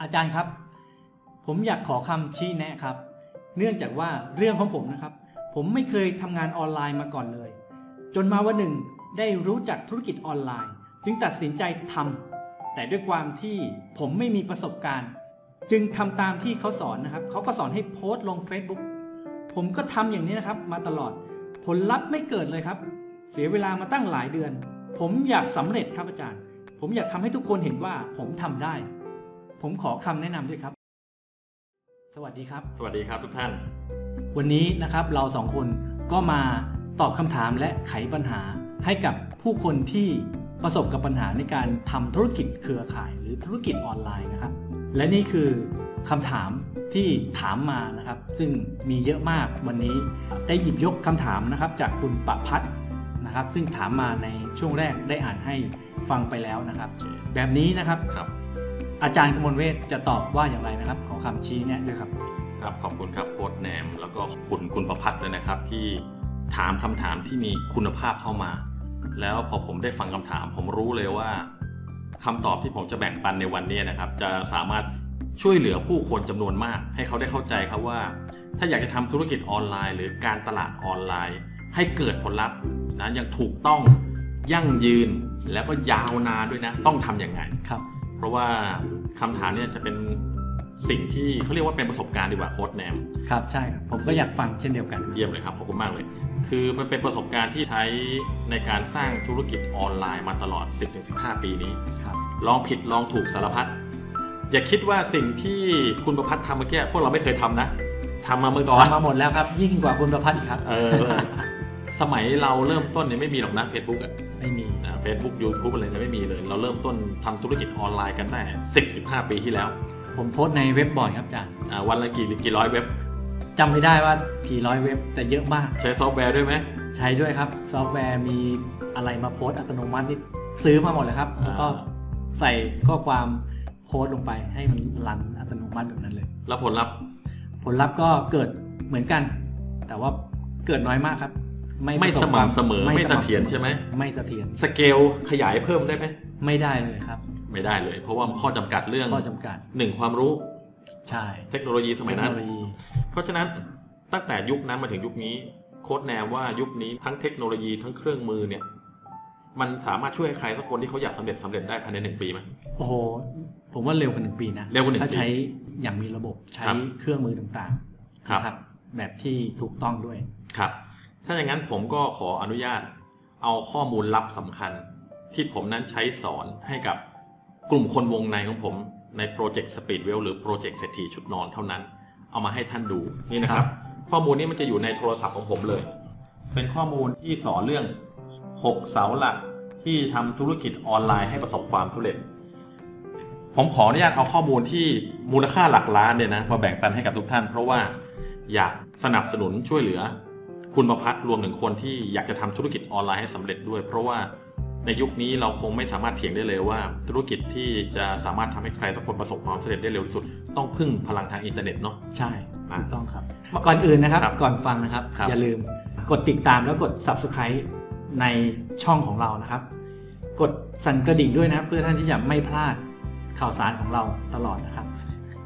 อาจารย์ครับ ผมอยากขอคำชี้แนะครับ เนื่องจากว่าเรื่องของผมนะครับ ผมไม่เคยทำงานออนไลน์มาก่อนเลย จนมาวันหนึ่งได้รู้จักธุรกิจออนไลน์ จึงตัดสินใจทำแต่ด้วยความที่ผมไม่มีประสบการณ์ จึงทำตามที่เขาสอนนะครับ เขาก็สอนให้โพสต์ลง Facebook ผมก็ทำอย่างนี้นะครับ มาตลอดผลลัพธ์ไม่เกิดเลยครับ เสียเวลามาตั้งหลายเดือน ผมอยากสำเร็จครับอาจารย์ ผมอยากทำให้ทุกคนเห็นว่าผมทำได้ ผมขอคำแนะนำด้วยครับ สวัสดีครับ สวัสดีครับทุกท่าน วันนี้นะครับเราสองคนก็มาตอบคำถามและไขปัญหาให้กับผู้คนที่ประสบกับปัญหาในการทำธุรกิจเครือข่าย หรือธุรกิจออนไลน์นะครับ และนี่คือคำถามที่ถามมานะครับ ซึ่งมีเยอะมากวันนี้ได้หยิบยกคำถามนะครับ จากคุณประพัฒน์นะครับ ซึ่งถามมาในช่วงแรกได้อ่านให้ฟังไปแล้วนะครับ แบบนี้นะครับครับ อาจารย์กมลเวทจะตอบว่าอย่างไรนะครับ ขอคำชี้แนะด้วยครับ ครับขอบคุณครับโค้ดแนม แล้วก็ขอบคุณคุณประพัฒน์ด้วยนะครับที่ถามคำถามที่มีคุณภาพเข้ามา แล้วพอผมได้ฟังคำถาม ผมรู้เลยว่าคำตอบที่ผมจะแบ่งปันในวันนี้นะครับ จะสามารถช่วยเหลือผู้คนจำนวนมาก ให้เขาได้เข้าใจครับว่า ถ้าอยากจะทำธุรกิจออนไลน์ หรือการตลาดออนไลน์ ให้เกิดผลลัพธ์นะอย่างถูกต้องยั่งยืนแล้วก็ยาวนานด้วยนะ ต้องทำอย่างไงครับ เพราะว่าคำถามเนี่ยจะเป็นสิ่งที่เขาเรียกว่าเป็นประสบการณ์ดีกว่าโค้ดแนมครับใช่ครับผมก็อยากฟังเช่นเดียวกัน เยี่ยมเลยครับขอบคุณมากเลย คือมันเป็นประสบการณ์ที่ใช้ในการสร้างธุรกิจออนไลน์มาตลอด 10-15 ปีนี้ครับลองผิดลองถูกสารพัดอย่าคิดว่าสิ่งที่คุณประพัฒน์ทำเมื่อกี้พวกเราไม่เคยทำนะทำมาเมื่อก่อนทำมาหมดแล้วครับ ยิ่งกว่าคุณประพัฒน์อีกครับ เออ สมัยเราเริ่มต้นเนี่ยไม่มีหรอกนะ Facebook อะ ไม่มี Facebook YouTube อะไรเนี่ยไม่มีเลย เราเริ่มต้นทำธุรกิจออนไลน์กันตั้งแต่10-15ปีที่แล้ว ผมโพสต์ในเว็บบ่อยครับอาจารย์อ่าวันละกี่กี่ร้อยเว็บจำไม่ได้ว่ากี่ร้อยเว็บแต่เยอะมาก ใช้ซอฟต์แวร์ด้วยไหมใช้ด้วยครับ ซอฟต์แวร์มีอะไรมาโพสต์อัตโนมัตินี่ซื้อมาหมดเลยครับแล้วก็ใส่ข้อความโพสต์ลงไปให้มันรันอัตโนมัติแบบนั้นเลย แล้วผลลัพธ์ ผลลัพธ์ก็เกิดเหมือนกัน แต่ว่าเกิดน้อยมากครับ ไม่ประสบความ่ำเสมอไม่สเสถียรใช่ไหมไม่เสถียรสเกลขยายเพิ่มได้ไหมไม่ได้เลยครับ ไม่ได้เลย เพราะว่าข้อจำกัดเรื่องข้อจำกัดหนึ่งความรู้ใช่เทคโนโลยีสมัยนั้นเทคโนโลยีเพราะฉะนั้นตั้งแต่ยุคนั้นมาถึงยุคนี้ โค้ชแนวว่ายุคนี้ทั้งเทคโนโลยีทั้งเครื่องมือเนี่ย มันสามารถช่วยให้ใครสักคนที่เขาอยากสำเร็จสำเร็จได้ภายในหนึ่งปีไหมโอ้โหผมว่าเร็วกว่าหนึ่งปีนะเร็วกว่าหนึ่งถ้าปีใช้อย่างมีระบบใช้ครับเครื่องมือต่างๆครับนะแบบที่ถูกต้องด้วยครับ ถ้าอย่างนั้นผมก็ขออนุญาตเอาข้อมูลลับสำคัญ ที่ผมนั้นใช้สอนให้กับกลุ่มคนวงในของผมในโปรเจกต์ Speed Wealth หรือโปรเจกต์เศรษฐีชุดนอนเท่านั้น เอามาให้ท่านดูนี่นะครับ ข้อมูลนี้มันจะอยู่ในโทรศัพท์ของผมเลย เป็นข้อมูลที่สอนเรื่อง 6 เสาหลักที่ทำธุรกิจออนไลน์ให้ประสบความสำเร็จ ผมขออนุญาตเอาข้อมูลที่มูลค่าหลักล้านเนี่ยนะมาแบ่งปันให้กับทุกท่าน เพราะว่าอยากสนับสนุนช่วยเหลือ คุณประพัฒน์รวมถึงคนที่อยากจะทำธุรกิจออนไลน์ให้สำเร็จด้วย เพราะว่าในยุคนี้เราคงไม่สามารถเถียงได้เลยว่า ธุรกิจที่จะสามารถทำให้ใครสักคนประสบความสำเร็จได้เร็วที่สุด ต้องพึ่งพลังทางอินเทอร์เน็ตเนาะใช่อะถูกต้องครับ ก่อนอื่นนะครับครับก่อนฟังนะครับครับ อย่าลืมกดติดตามแล้วกด subscribe ในช่องของเรานะครับ กดสั่นกระดิ่งด้วยนะครับเพื่อท่านที่จะไม่พลาดข่าวสารของเราตลอดนะครับ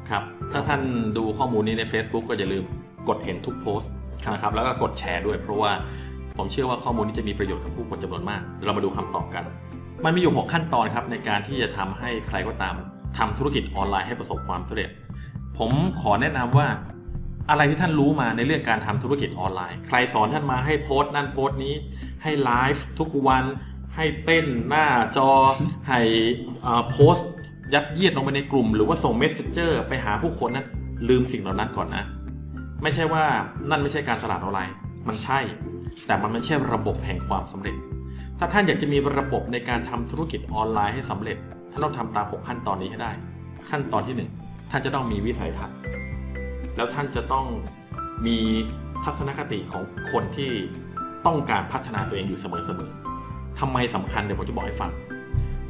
ครับ ถ้าท่านดูข้อมูลนี้ใน Facebook ก็อย่าลืมกดเห็นทุกโพสต์ นะครับแล้วก็กดแชร์ด้วย เพราะว่าผมเชื่อว่าข้อมูลนี้จะมีประโยชน์กับผู้คนจำนวนมาก เรามาดูคำตอบกัน มันมีอยู่ 6 ขั้นตอนครับในการที่จะทำให้ใครก็ตามทำธุรกิจออนไลน์ให้ประสบความสำเร็จ ผมขอแนะนำว่าอะไรที่ท่านรู้มาในเรื่องการทำธุรกิจออนไลน์ ใครสอนท่านมาให้โพสต์นั่นโพสต์นี้ ให้ไลฟ์ทุกวันให้เต้นหน้าจอ ให้โพสต์ยัดเยียดลงไปในกลุ่ม หรือว่าส่งเมสเซจเจอร์ไปหาผู้คนนั้นลืมสิ่งเหล่านั้นก่อนนะ ไม่ใช่ว่านั่นไม่ใช่การตลาดออนไลน์ มันใช่ แต่มันไม่ใช่ระบบแห่งความสำเร็จ ถ้าท่านอยากจะมีระบบในการทำธุรกิจออนไลน์ให้สำเร็จ ท่านต้องทำตาม 6 ขั้นตอนนี้ให้ได้ ขั้นตอนที่ 1 ท่านจะต้องมีวิสัยทัศน์ แล้วท่านจะต้องมีทัศนคติของคนที่ต้องการพัฒนาตัวเองอยู่เสมอๆทำไมสำคัญเดี๋ยวผมจะบอกให้ฟัง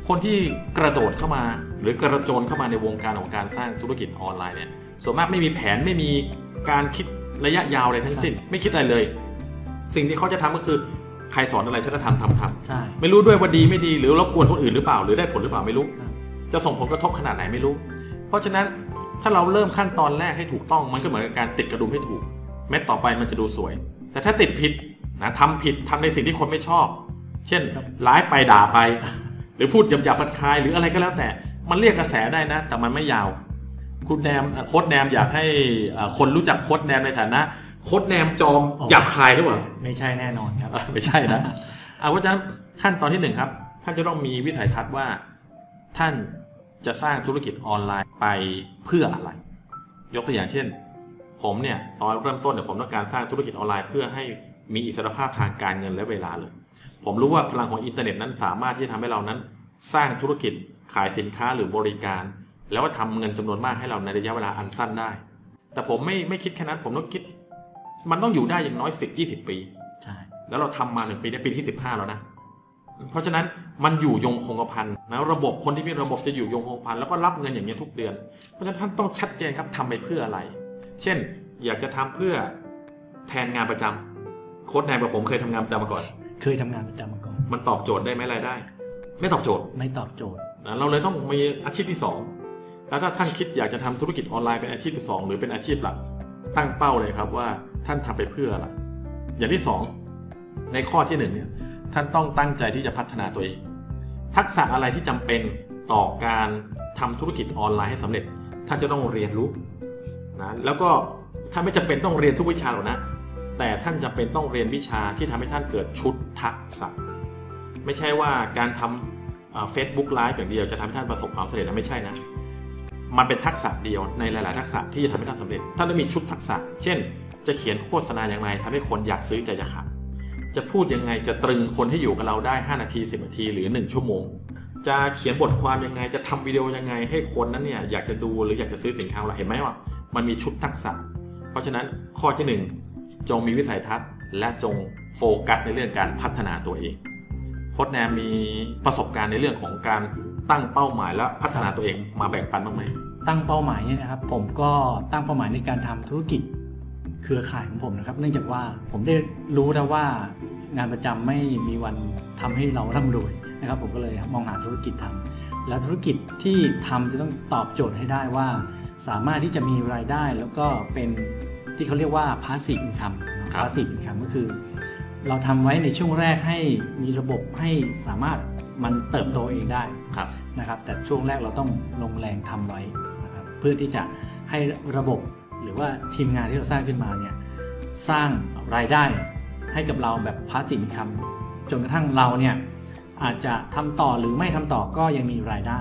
คนที่กระโดดเข้ามา หรือกระโจนเข้ามาในวงการของการสร้างธุรกิจออนไลน์เนี่ย ส่วนมากไม่มีแผนไม่มี การคิดระยะยาวอะไรทั้งสิ้น ไม่คิดอะไรเลย สิ่งที่เขาจะทำก็คือใครสอนอะไรฉันก็ทำทำทำใช่ไม่รู้ด้วยว่าดีไม่ดีหรือรบกวนคนอื่นหรือเปล่า หรือได้ผลหรือเปล่าไม่รู้ครับจะส่งผลกระทบขนาดไหนไม่รู้ เพราะฉะนั้นถ้าเราเริ่มขั้นตอนแรกให้ถูกต้องมันก็เหมือนกับการติดกระดุมให้ถูก เม็ดต่อไปมันจะดูสวย แต่ถ้าติดผิดนะทำผิดทำในสิ่งที่คนไม่ชอบ เช่นไลฟ์ไปด่าไป หรือพูดหยาบๆคลายหรืออะไรก็แล้วแต่ มันเรียกกระแสได้นะ แต่มันไม่ยาว คุณแนมโค้ดแนมอยากให้คนรู้จักโค้ดแนมในฐานะ โค้ดแนมจอมหยาบคายหรือเปล่าไม่ใช่แน่นอนครับไม่ใช่นะเอาเพราะฉะนั้นขั้นตอนที่หนึ่งครับ ท่านจะต้องมีวิสัยทัศน์ว่า ท่านจะสร้างธุรกิจออนไลน์ไปเพื่ออะไร ยกตัวอย่างเช่น ผมเนี่ยตอนเริ่มต้นเนี่ยผมต้องการสร้างธุรกิจออนไลน์เพื่อให้มีอิสรภาพทางการเงินและเวลาเลย ผมรู้ว่าพลังของอินเทอร์เน็ตนั้นสามารถที่จะทำให้เรานั้น สร้างธุรกิจขายสินค้าหรือบริการ แล้วก็ทำเงินจำนวนมากให้เราในระยะเวลาอันสั้นได้ แต่ผมไม่ไม่คิดแค่นั้น ผมต้องคิด มันต้องอยู่ได้อย่างน้อย10 20ปี ใช่ แล้วเราทำมาหนึ่งปีนี้ปีที่15แล้วนะ เพราะฉะนั้นมันอยู่ยงคงกระพันนะระบบคนที่มีระบบจะอยู่ยงคงกระพันแล้วก็รับเงินอย่างนี้ยทุกเดือน เพราะฉะนั้นท่านต้องชัดเจนครับทำไปเพื่ออะไร เช่น อยากจะทำเพื่อแทนงานประจำโค้ดแนนกับผมเคยทำงานประจำมาก่อน เคยทำงานประจำมาก่อน มันตอบโจทย์ได้ไหมรายได้ ไม่ตอบโจทย์ ไม่ตอบโจทย์นะเราเลยต้องมีอาชีพที่สอง แล้วถ้าท่านคิดอยากจะทำธุรกิจออนไลน์เป็นอาชีพที่สองหรือเป็นอาชีพหลัก ตั้งเป้าเลยครับว่าท่านทำไปเพื่ออะไรอย่างที่สองในข้อที่หนึ่งเนี่ยท่านต้องตั้งใจที่จะพัฒนาตัวเอง ทักษะอะไรที่จำเป็นต่อการทำธุรกิจออนไลน์ให้สำเร็จ ท่านจะต้องเรียนรู้นะแล้วก็ท่านไม่จำเป็นต้องเรียนทุกวิชาหรอกนะ แต่ท่านจำเป็นต้องเรียนวิชาที่ทำให้ท่านเกิดชุดทักษะ ไม่ใช่ว่าการทำเฟซบุ๊กไลฟ์อย่างเดียวจะทำให้ท่านประสบความสำเร็จนะไม่ใช่นะ มันเป็นทักษะเดียวในหลาย ๆ ทักษะที่จะทำให้ท่านสำเร็จ ท่านต้องมีชุดทักษะ เช่น จะเขียนโฆษณาอย่างไรทำให้คนอยากซื้อใจจะขาดจะพูดยังไงจะตรึงคนที่อยู่กับเราได้ 5 นาที 10 นาทีหรือ 1 ชั่วโมง จะเขียนบทความยังไงจะทำวิดีโอยังไงให้คนนั้นเนี่ยอยากจะดูหรืออยากจะซื้อสินค้าเราเห็นไหมว่า มันมีชุดทักษะ เพราะฉะนั้นข้อที่ 1 จงมีวิสัยทัศน์ และจงโฟกัสในเรื่องการพัฒนาตัวเองโค้ดแนมมีประสบการณ์ในเรื่องของการ ตั้งเป้าหมายและพัฒนาตัวเองมาแบ่งปันบ้างไหมตั้งเป้าหมายเนี่ยนะครับ ผมก็ตั้งเป้าหมายในการทำธุรกิจเครือข่ายของผมนะครับ เนื่องจากว่าผมได้รู้แล้วว่างานประจำไม่มีวันทำให้เราร่ำรวยนะครับ ผมก็เลยมองหาธุรกิจทำแล้วธุรกิจที่ทำจะต้องตอบโจทย์ให้ได้ว่า สามารถที่จะมีรายได้แล้วก็เป็นที่เขาเรียกว่า passive income นะครับ passive income ก็คือ เราทำไว้ในช่วงแรกให้มีระบบให้สามารถ มันเติบโตเองได้ครับนะครับ แต่ช่วงแรกเราต้องลงแรงทำไว้นะครับเพื่อที่จะให้ระบบหรือว่าทีมงานที่เราสร้างขึ้นมาเนี่ยสร้างรายได้ให้กับเราแบบพาสซีฟคำจนกระทั่งเราเนี่ยอาจจะทำต่อหรือไม่ทำต่อก็ยังมีรายได้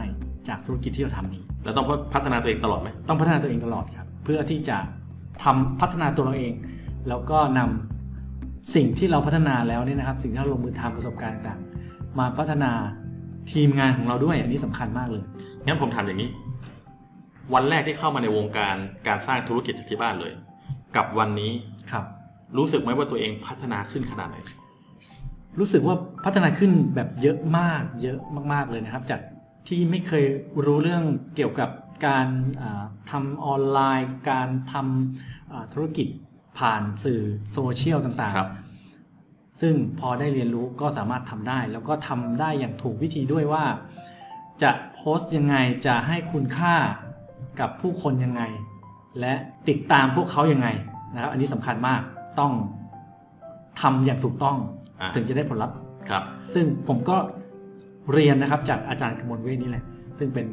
จากธุรกิจที่เราทำนี้แล้วต้องพัฒนาตัวเองตลอดไหมต้องพัฒนาตัวเองตลอดครับ เพื่อที่จะทำพัฒนาตัวเราเอง แล้วก็นำสิ่งที่เราพัฒนาแล้วเนี่ยนะครับ สิ่งที่เราลงมือทำประสบการณ์ต่างๆ มาพัฒนาทีมงานของเราด้วยอันนี้สำคัญมากเลยงั้นผมถามอย่างนี้ วันแรกที่เข้ามาในวงการการสร้างธุรกิจจากที่บ้านเลย กับวันนี้ครับ รู้สึกไหมว่าตัวเองพัฒนาขึ้นขนาดไหนรู้สึกว่าพัฒนาขึ้นแบบเยอะมาก เยอะมาก ๆ เลยนะครับ จากที่ไม่เคยรู้เรื่องเกี่ยวกับการอ่าทำออนไลน์ การทำอ่าธุรกิจผ่านสื่อโซเชียลต่างครับๆ ซึ่งพอได้เรียนรู้ก็สามารถทำได้ แล้วก็ทำได้อย่างถูกวิธีด้วยว่า จะโพสต์ยังไงจะให้คุณค่ากับผู้คนยังไง และติดตามพวกเขายังไงนะครับอันนี้สำคัญมากต้องทำอย่างถูกต้องอะถึงจะได้ผลลัพธ์ครับ ซึ่งผมก็เรียนนะครับจากอาจารย์กมลเวทนี่แหละ ซึ่งเป็น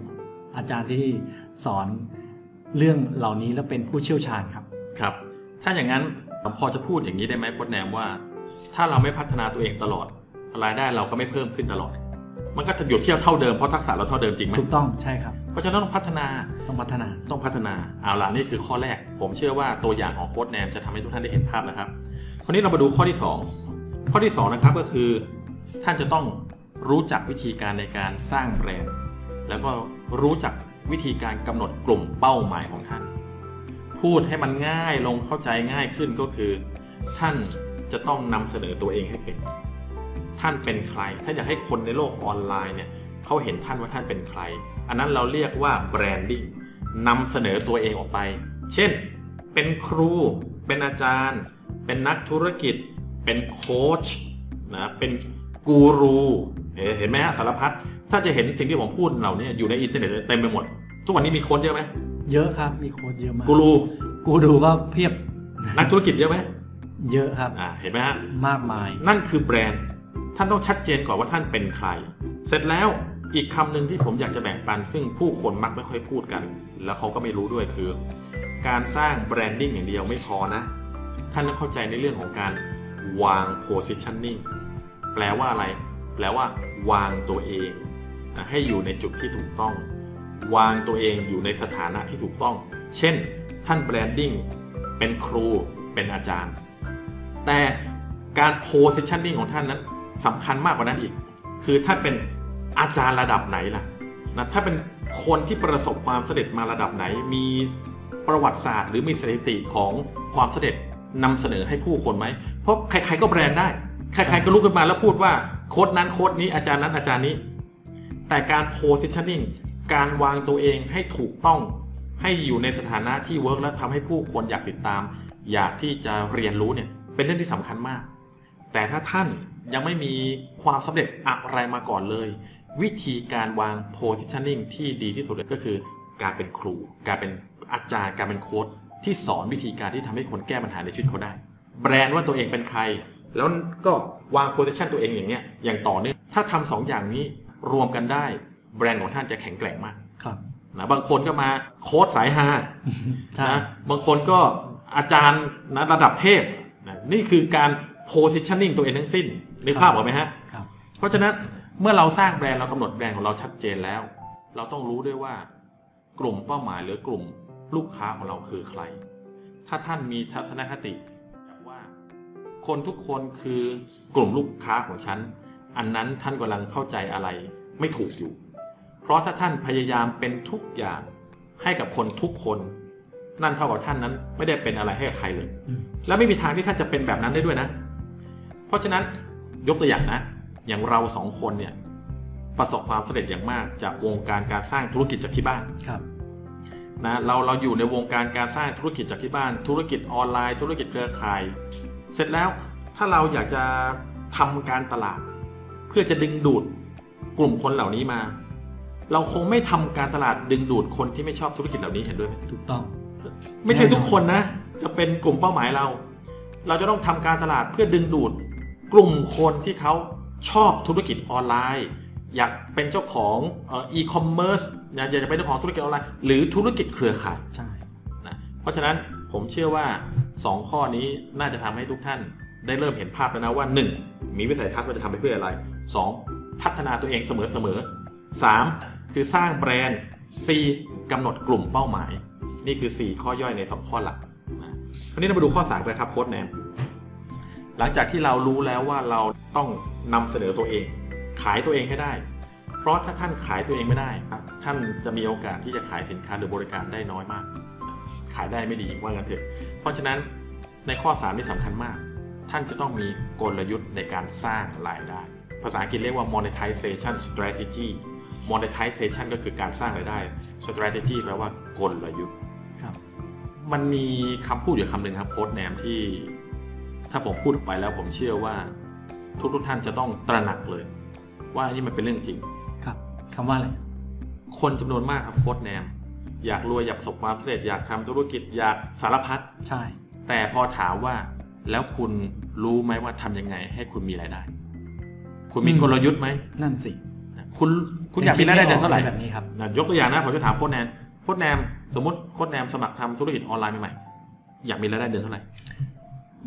อาจารย์ที่สอนเรื่องเหล่านี้และเป็นผู้เชี่ยวชาญครับ ครับ ถ้าอย่างนั้นพอจะพูดอย่างนี้ได้ไหมโค้ดแนมว่า ถ้าเราไม่พัฒนาตัวเองตลอดรายได้เราก็ไม่เพิ่มขึ้นตลอด มันก็จะอยู่เที่ยวเท่าเดิมเพราะทักษะเราเท่าเดิมจริงไหมถูกต้องใช่ครับ เพราะฉะนั้นต้องพัฒนาต้องพัฒนาต้องพัฒนาเอาล่ะนี่คือข้อแรก ผมเชื่อว่าตัวอย่างของโค้ดแนมจะทำให้ทุกท่านได้เห็นภาพนะครับคราวนี้เรามาดูข้อที่ 2 ข้อที่2นะครับก็คือ ท่านจะต้องรู้จักวิธีการในการสร้างแบรนด์แล้วก็รู้จักวิธีการกำหนดกลุ่มเป้าหมายของท่าน พูดให้มันง่ายลงเข้าใจง่ายขึ้นก็คือ ท่าน จะต้องนำเสนอตัวเองให้เป็น ท่านเป็นใคร ถ้าอยากให้คนในโลกออนไลน์เนี่ยเขาเห็นท่านว่าท่านเป็นใคร อันนั้นเราเรียกว่า branding นำเสนอตัวเองออกไป เช่น เป็นครู เป็นอาจารย์ เป็นนักธุรกิจ เป็นโค้ชนะ เป็นกูรู เห็นเห็นไหมฮะสารพัด ถ้าจะเห็นสิ่งที่ผมพูดเหล่านี้อยู่ในอินเทอร์เน็ตเต็มไปหมด ทุกวันนี้มีโค้ชเยอะไหม เยอะครับ มีโค้ดเยอะมาก กูรู กูดูก็เพียบ นักธุรกิจเยอะไหม เยอะครับอ่าเห็นไหมฮะมากมาย นั่นคือแบรนด์ ท่านต้องชัดเจนก่อนว่าท่านเป็นใคร เสร็จแล้วอีกคำหนึ่งที่ผมอยากจะแบ่งปัน ซึ่งผู้คนมักไม่ค่อยพูดกัน แล้วเขาก็ไม่รู้ด้วยคือ การสร้างแบรนดิ้งอย่างเดียวไม่พอนะ ท่านต้องเข้าใจในเรื่องของการวาง positioning แปลว่าอะไร แปลว่า วางตัวเองนะให้อยู่ในจุดที่ถูกต้อง วางตัวเองอยู่ในสถานะที่ถูกต้อง เช่น ท่านแบรนดิ้งเป็นครูเป็นอาจารย์ แต่การ positioning ของท่านนั้นสำคัญมากกว่านั้นอีก คือถ้าเป็นอาจารย์ระดับไหนล่ะนะถ้าเป็นคนที่ประสบความสำเร็จมาระดับไหน มีประวัติศาสตร์หรือมีสถิติของความสำเร็จนำเสนอให้ผู้คนไหม เพราะใครๆก็แบรนด์ได้ ใครๆก็ลุกขึ้นมาแล้วพูดว่าโค้ดนั้นโค้ดนี้อาจารย์นั้นอาจารย์นี้ แต่การ positioning การวางตัวเองให้ถูกต้อง ให้อยู่ในสถานะที่เวิร์กและทำให้ผู้คนอยากติดตาม อยากที่จะเรียนรู้เนี่ย เป็นเรื่องที่สำคัญมาก แต่ถ้าท่านยังไม่มีความสำเร็จอะไรมาก่อนเลย วิธีการวาง positioning ที่ดีที่สุดเลยก็คือ การเป็นครู การเป็นอาจารย์ การเป็นโค้ดที่สอนวิธีการที่ทำให้คนแก้ปัญหาในชีวิตเขาได้ แบรนด์ว่าตัวเองเป็นใคร แล้วก็วาง position ตัวเองอย่างเนี้ยอย่างต่อเนื่องถ้าทำสองอย่างนี้รวมกันได้ แบรนด์ของท่านจะแข็งแกร่งมากครับนะบางคนก็มาโค้ดสายฮาใช่นะบางคนก็อาจารย์นะระดับเทพ นะนี่คือการ positioning ตัวเองทั้งสิ้นนึกภาพออกไหมฮะครับเพราะฉะนั้นเมื่อเราสร้างแบรนด์เรากำหนดแบรนด์ของเราชัดเจนแล้ว เราต้องรู้ด้วยว่ากลุ่มเป้าหมายหรือกลุ่มลูกค้าของเราคือใคร ถ้าท่านมีทัศนคติว่าคนทุกคนคือกลุ่มลูกค้าของฉัน อันนั้นท่านกำลังเข้าใจอะไรไม่ถูกอยู่ เพราะถ้าท่านพยายามเป็นทุกอย่างให้กับคนทุกคน นั่นเท่ากับท่านนั้น ไม่ได้เป็นอะไรให้กับใครเลยอืมและไม่มีทางที่ท่านจะเป็นแบบนั้นได้ด้วยนะ เพราะฉะนั้นยกตัวอย่างนะ อย่างเราสองคนเนี่ย ประสบความสำเร็จอย่างมากจากวงการการสร้างธุรกิจจากที่บ้านครับนะเราเราอยู่ในวงการการสร้างธุรกิจจากที่บ้าน ธุรกิจออนไลน์ ธุรกิจเครือข่าย เสร็จแล้วถ้าเราอยากจะทำการตลาด เพื่อจะดึงดูดกลุ่มคนเหล่านี้มา เราคงไม่ทำการตลาดดึงดูดคนที่ไม่ชอบธุรกิจเหล่านี้เห็นด้วยไหมถูกต้อง ไม่ใช่ทุกคนนะ จะเป็นกลุ่มเป้าหมายเรา เราจะต้องทำการตลาดเพื่อดึงดูด กลุ่มคนที่เขาชอบธุรกิจออนไลน์ อยากเป็นเจ้าของอีคอมเมิร์ซอยากจะเป็นเจ้าของธุรกิจออนไลน์ หรือธุรกิจเครือข่ายใช่นะเพราะฉะนั้นผมเชื่อว่า 2 ข้อนี้น่าจะทำให้ทุกท่านได้เริ่มเห็นภาพแล้วนะว่า 1. มีวิสัยทัศน์ว่าจะทำไปเพื่ออะไร 2. พัฒนาตัวเองเสมอๆ 3. คือสร้างแบรนด์ 4. กำหนดกลุ่มเป้าหมาย นี่คือ 4 ข้อย่อยใน 2 ข้อหลักนะวันนี้เรามาดูข้อ3กันครับโค้ดแนมหลังจากที่เรารู้แล้วว่าเราต้องนำเสนอตัวเอง ขายตัวเองให้ได้ เพราะถ้าท่านขายตัวเองไม่ได้ครับท่านจะมีโอกาสที่จะขายสินค้าหรือบริการได้น้อยมาก ขายได้ไม่ดีว่างั้นเถอะเพราะฉะนั้นในข้อ3นี่สำคัญมาก ท่านจะต้องมีกลยุทธ์ในการสร้างรายได้ ภาษาอังกฤษเรียกว่า monetization strategy monetization ก็คือการสร้างรายได้ strategy แปลว่ากลยุทธ์ มันมีคำพูดอยู่คำหนึ่งครับโค้ดแนมที่ ถ้าผมพูดออกไปแล้วผมเชื่อว่า ทุกทุกๆท่านจะต้องตระหนักเลย ว่านี่มันเป็นเรื่องจริง ครับคำว่าอะไรคนจำนวนมากครับโค้ดแนม อยากรวยอยากประสบความสำเร็จอยากทำธุรกิจอยากสารพัดใช่ แต่พอถามว่าแล้วคุณรู้ไหมว่าทำยังไง ให้คุณมีรายได้ คุณมีกลยุทธ์ไหมนั่นสิ คุณคุณอยากมีรายได้เดือนเท่าไหร่แบบนี้ครับนะยกตัวอย่างนะผมจะถามโค้ดแนม โค้ชแนมสมมติโค้ชแนมสมัครทำธุรกิจออนไลน์ใหม่ๆอยากมีรายได้เดือนเท่าไหร่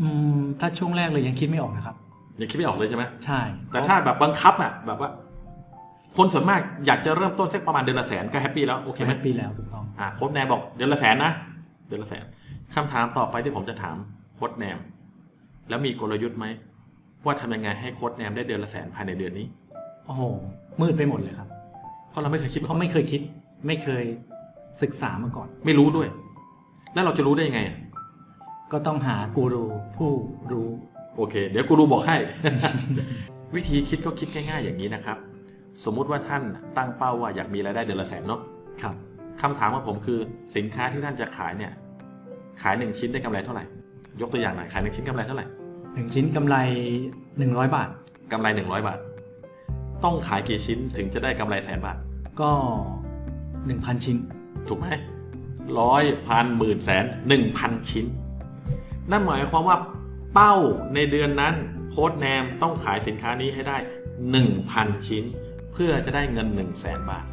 อืมถ้าช่วงแรกเลยยังคิดไม่ออกนะครับยังคิดไม่ออกเลยใช่ไหมใช่ แต่ถ้าแบบบังคับอะแบบว่า คนส่วนมากอยากจะเริ่มต้นสักประมาณเดือนละแสนก็ happy แล้วโอเคไหม happy แล้วถูกต้องอ่าโค้ชแนมบอกเดือนละแสนนะเดือนละแสนคำถามต่อไปที่ผมจะถามโค้ชแนม แล้วมีกลยุทธ์ไหมว่าทำยังไงให้โค้ชแนมได้เดือนละแสนภายในเดือนนี้โอ้โหมืดไปหมดเลยครับ เพราะเราไม่เคยคิดเพราะไม่เคยคิด ไม่เคย ศึกษามาก่อน ไม่รู้ด้วย แล้วเราจะรู้ได้ยังไงอะก็ต้องหากูรูผู้รู้ โอเค เดี๋ยวกูรูบอกให้ วิธีคิดก็คิดง่ายๆ อย่างนี้นะครับ สมมุติว่าท่านตั้งเป้าว่าอยากมีรายได้เดือนละแสนเนาะครับคำถามของผมคือสินค้าที่ท่านจะขายเนี่ย ขายหนึ่งชิ้นได้กำไรเท่าไหร่ ยกตัวอย่างหน่อยขายหนึ่งชิ้นกำไรเท่าไหร่หนึ่งชิ้นกำไรหนึ่งร้อยบาทกำไร100บาท ต้องขายกี่ชิ้นถึงจะได้กำไรแสนบาท ก็หนึ่งพันชิ้น ถูกไหมร้อยพันหมื่นแสนหนึ่งพันชิ้น นั่นหมายความว่าเป้าในเดือนนั้นโค้ดแนมต้องขายสินค้านี้ให้ได้ 1,000 ชิ้น เพื่อจะได้เงิน 1 0 0 0 0แสนบาท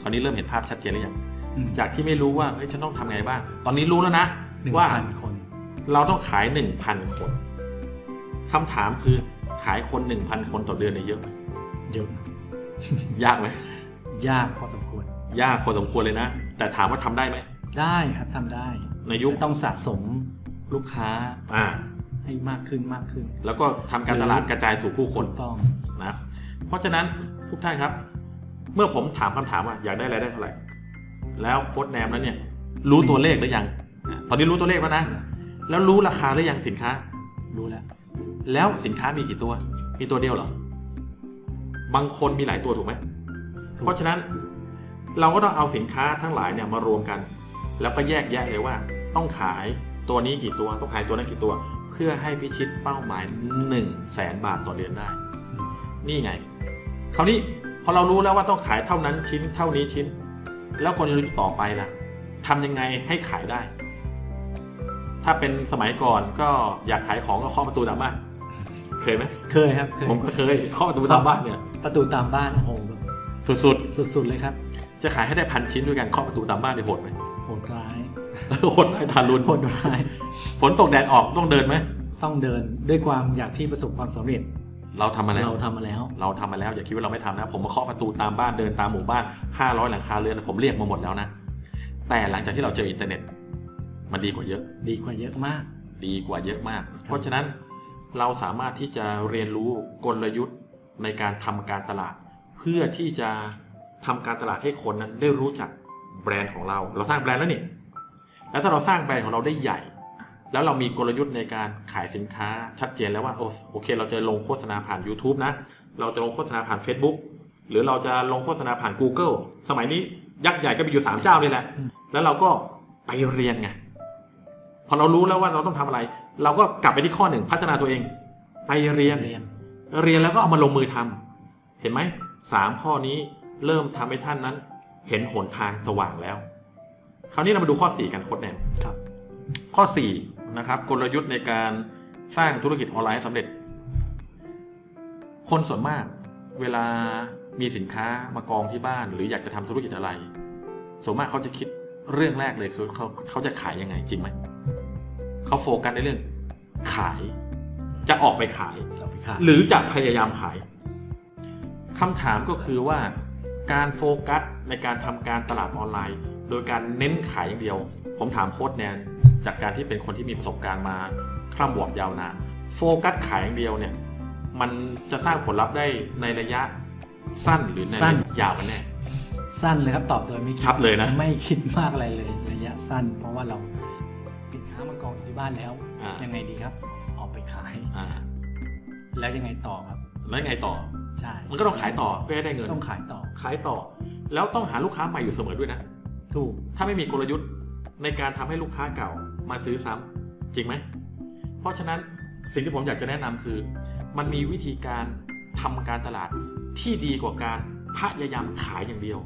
คราวนี้เริ่มเห็นภาพชัดเจนหรือยังอืมจากที่ไม่รู้ว่าเฮ้ยฉันต้องทำไงบ้าง ตอนนี้รู้แล้วนะหนึ่งว่าพันคน เราต้องขาย 1,000 คนคำถามคือขายคน 1,000 คนต่อเดือนเนี่ยเยอะไหมเยอะ ยากไหมยากพอสมควร ยากพอสมควรเลยนะ แต่ถามว่าทำได้ไหม ได้ครับทำได้ ในยุคต้องสะสมลูกค้าอ่าให้มากขึ้นมากขึ้น แล้วก็ทำการตลาดกระจายสู่ผู้คนถูกต้องนะเพราะฉะนั้นทุกท่านครับ เมื่อผมถามคำถามว่าอยากได้รายได้เท่าไหร่ แล้วโค้ดแนมแล้วเนี่ย รู้ตัวเลขหรือยังอะตอนนี้รู้ตัวเลขแล้วนะ แล้วรู้ราคาหรือยังสินค้า รู้แล้ว แล้วสินค้ามีกี่ตัว มีตัวเดียวเหรอ บางคนมีหลายตัวถูกไหมถูกเพราะฉะนั้น เราก็ต้องเอาสินค้าทั้งหลายเนี่ยมารวมกัน แล้วก็แยกแยะเลยว่า ต้องขายตัวนี้กี่ตัวต้องขายตัวนั้นกี่ตัว เพื่อให้พิชิตเป้าหมาย1นึ่งแสนบาทต่อเดือนได้ นี่ไง คราวนี้พอเรารู้แล้วว่าต้องขายเท่านั้นชิ้นเท่านี้ชิ้น แล้วกลยุทธ์ต่อไปล่ะทำยังไงให้ขายได้ ถ้าเป็นสมัยก่อนก็อยากขายของก็เคาะประตูตามบ้านเคยไหมเคยครับเคยผมก็เคยเคาะประตูตามบ้านเนี่ยประตูตามบ้านโอ้โหแบบสุดสุดๆเลยครับๆ จะขายให้ได้พันชิ้นด้วยกันเคาะประตูตามบ้านได้โหดไหมโหดร้ายโหดได้ทารุณโหดร้ายฝนตกแดดออกต้องเดินไหมต้องเดินด้วยความอยากที่ประสบความสำเร็จ เราทำมาแล้วเราทำมาแล้ว เราทำมาแล้วอย่าคิดว่าเราไม่ทำนะ ผมมาเคาะประตูตามบ้านเดินตามหมู่บ้าน 500 หลังคาเรือนผมเรียกมาหมดแล้วนะแต่หลังจากที่เราเจออินเทอร์เน็ต มันดีกว่าเยอะ ดีกว่าเยอะมาก ดีกว่าเยอะมาก เพราะฉะนั้นเราสามารถที่จะเรียนรู้กลยุทธ์ในการทำการตลาด เพื่อที่จะ ทำการตลาดให้คนนั้นได้รู้จักแบรนด์ของเรา เราสร้างแบรนด์แล้วนี่ แล้วถ้าเราสร้างแบรนด์ของเราได้ใหญ่ แล้วเรามีกลยุทธ์ในการขายสินค้าชัดเจนแล้วว่าโอโอเค เราจะลงโฆษณาผ่าน YouTube นะ เราจะลงโฆษณาผ่าน Facebook หรือเราจะลงโฆษณาผ่าน Google สมัยนี้ยักษ์ใหญ่ก็มีอยู่ 3 เจ้านี่แหละอืมแล้วเราก็ไปเรียนไง พอเรารู้แล้วว่าเราต้องทำอะไร เราก็กลับไปที่ข้อหนึ่งพัฒนาตัวเอง ไปเรียน เรียน เรียนแล้วก็เอามาลงมือทำเห็นไหมสามข้อนี้ เริ่มทำให้ท่านนั้น เห็นหนทางสว่างแล้ว คราวนี้เรามาดูข้อ 4 กันโค้ดแนนครับ ข้อ4นะครับกลยุทธ์ในการสร้างธุรกิจออนไลน์ให้สำเร็จ คนส่วนมากเวลามีสินค้ามากองที่บ้าน หรืออยากจะทำธุรกิจอะไร ส่วนมากเขาจะคิดเรื่องแรกเลยคือเขาเขาจะขายยังไงจริงไหมเขาโฟกัสในเรื่อง ขาย จะออกไปขายจะเอาไปขายหรือจะพยายามขายคำถามก็คือว่า การโฟกัสในการทำการตลาดออนไลน์ โดยการเน้นขายอย่างเดียว ผมถามโค้ดแนนจากการที่เป็นคนที่มีประสบการณ์มาคร่ำบวบยาวนานโฟกัสขายอย่างเดียวเนี่ยมันจะสร้างผลลัพธ์ได้ในระยะสั้นหรือในระยะยาวกันแน่สั้นเลยครับตอบโดยไม่คิดชัดเลยนะไม่คิดมากอะไรเลยระยะสั้น เพราะว่าเราสินค้ามากองอยู่ที่บ้านแล้วอ่ายังไงดีครับเอาไปขายอ่าแล้วยังไงต่อครับแล้วไงต่อ ใช่มันก็ต้องขายต่อเพื่อให้ได้เงินต้องขายต่อขายต่อ แล้วต้องหาลูกค้าใหม่อยู่เสมอด้วยนะถูกถ้าไม่มีกลยุทธ์ในการทำให้ลูกค้าเก่ามาซื้อซ้ำจริงไหมเพราะฉะนั้นสิ่งที่ผมอยากจะแนะนำคือ มันมีวิธีการทำการตลาดที่ดีกว่าการพยายามขายอย่างเดียว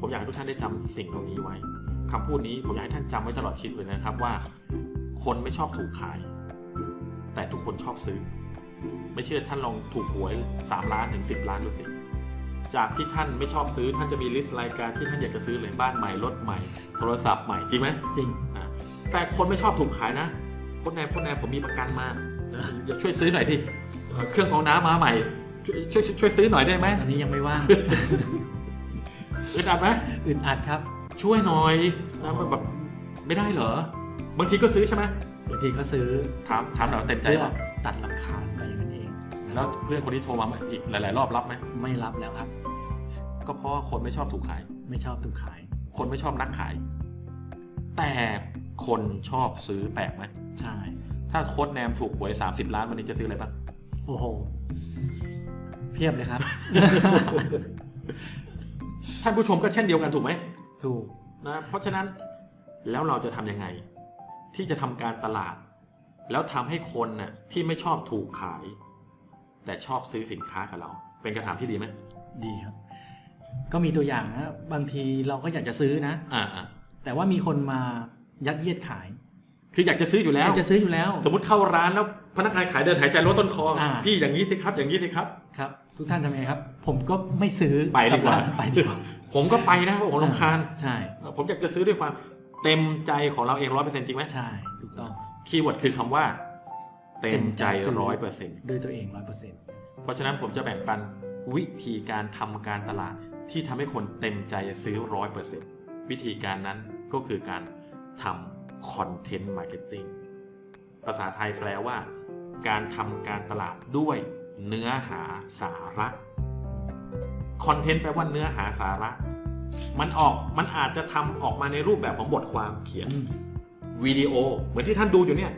ผมอยากให้ทุกท่านได้จำสิ่งเหล่านี้ไว้คำพูดนี้ผมอยากให้ท่านจำไว้ตลอดชีวิตเลยนะครับว่า คนไม่ชอบถูกขาย แต่ทุกคนชอบซื้อ ไม่เชื่อท่านลองถูกหวย 3 ล้านถึง 10 ล้านดูสิจากที่ท่านไม่ชอบซื้อท่านจะมีลิสต์รายการที่ท่านอยากจะซื้อเลยบ้านใหม่รถใหม่ โทรศัพท์ใหม่จริงไหมจริงอะแต่คนไม่ชอบถูกขายนะคนแนมคนแนมผมมีประกันมาอย่าช่วยซื้อหน่อยดิเอ่อเครื่องกรองน้ำมาใหม่ ช่วยช่วยช่วยซื้อหน่อยได้ไหมตอนนี้ยังไม่ว่างอึดอัดไหมอึดอัดครับ ช่วยหน่อยนะแบบไม่ได้เหรอบางทีก็ซื้อใช่ไหมบางทีก็ซื้อถามถามหน่อยเต็มใจเพื่อป่ะตัดลำคาญไป แล้วเพื่อนคนที่โทรมาอีกหลาย ๆ รอบรับไหมไม่รับแล้วครับ ก็เพราะว่าคนไม่ชอบถูกขาย ไม่ชอบถูกขาย คนไม่ชอบนักขาย แต่คนชอบซื้อแปลกไหมใช่ ถ้าโค้ดแนมถูกหวย 30 ล้านวันนี้จะซื้ออะไรบ้างโอ้โห เพียบเลยครับ ท่านผู้ชมก็เช่นเดียวกันถูกไหมถูกนะเพราะฉะนั้นแล้วเราจะทำยังไง ที่จะทำการตลาด แล้วทำให้คนน่ะที่ไม่ชอบถูกขาย แต่ชอบซื้อสินค้ากับเรา เป็นกระถามที่ดีไหมดีครับ ก็มีตัวอย่างนะบางทีเราก็อยากจะซื้อนะอ่าอ่าแต่ว่ามีคนมายัดเยียดขาย คืออยากจะซื้ออยู่แล้อวยากจะซื้ออยู่แล้ว สมมติเข้าร้านแล้วพนักงานขายเดินหายใจรดต้นคออ่าพี่อย่างนี้สิครับ อย่างนี้สิครับครับ ทุกท่านทำไงครับ ผมก็ไม่ซื้อไปดีกว่าลับร้นไปดีกว่า ผมก็ไปนะเพราะผมรำคาญใช่ ผมอยากจะซื้อด้วยความเต็มใจของเราเองร้อยเปอร์เซ็นต์จริงไหมใช่ถูกต้อง keyword คือคำว่า เต็มใจเต็มใจซื้อร้อยเปอร์เซ็นต์ด้วยตัวเองร้อยเปอร์เซ็นต์เพราะฉะนั้นผมจะแบ่งปันวิธีการทำการตลาดที่ทำให้คนเต็มใจซื้อร้อยเปอร์เซ็นต์วิธีการนั้นก็คือการทำ content marketing ภาษาไทยแปลว่า การทำการตลาดด้วยเนื้อหาสาระ content แปลว่าเนื้อหาสาระ มันออกมันอาจจะทำออกมาในรูปแบบของบทความเขียนวิดีโอ เหมือนที่ท่านดูอยู่เนี่ย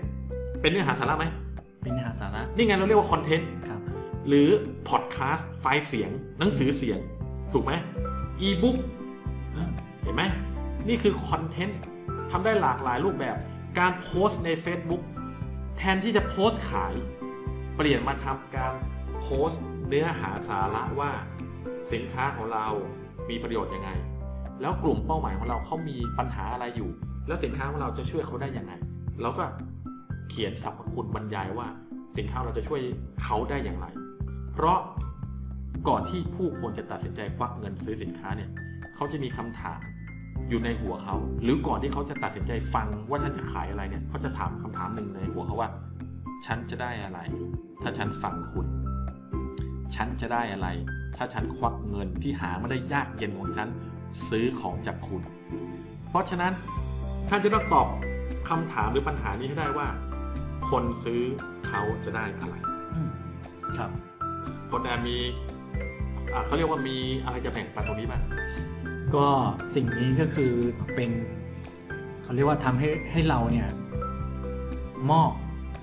เป็นเนื้อหาสาระไหม เป็นเนื้อหาสาระนี่ไงเราเรียกว่า content ครับหรือพอดแคสต์ไฟล์เสียง หนังสือเสียง ถูกไหมอีบุ๊กเห็นไหมนี่คือคอนเทนต์ทำได้หลากหลายรูปแบบ การโพสต์ใน Facebook แทนที่จะโพสต์ขาย เปลี่ยนมาทำการโพสต์เนื้อหาสาระว่า สินค้าของเรามีประโยชน์ยังไง แล้วกลุ่มเป้าหมายของเราเขามีปัญหาอะไรอยู่ แล้วสินค้าของเราจะช่วยเขาได้ยังไงเราก็ เขียนสรรพคุณบรรยายว่า สินค้าเราจะช่วยเขาได้อย่างไร เพราะก่อนที่ผู้คนจะตัดสินใจควักเงินซื้อสินค้าเนี่ยเขาจะมีคำถามอยู่ในหัวเขา หรือก่อนที่เขาจะตัดสินใจฟังว่าท่านจะขายอะไรเนี่ยเขาจะถามคำถามหนึ่งในหัวเขาว่า ฉันจะได้อะไร ถ้าฉันฟังคุณ ฉันจะได้อะไร ถ้าฉันควักเงินที่หาไมาได้ยากเย็นของฉันซื้อของจากคุณ เพราะฉะนั้นท่านจะต้องตอบคำถามหรือปัญหานี้ให้ได้ว่า คนซื้อเขาจะได้อะไรอืมครับคนแอนมีอ่าเขาเรียกว่ามีอะไรจะแบ่งปันตรงนี้บ้างก็สิ่งนี้ก็คือเป็นเขาเรียกว่าทำให้ให้เราเนี่ยมอบ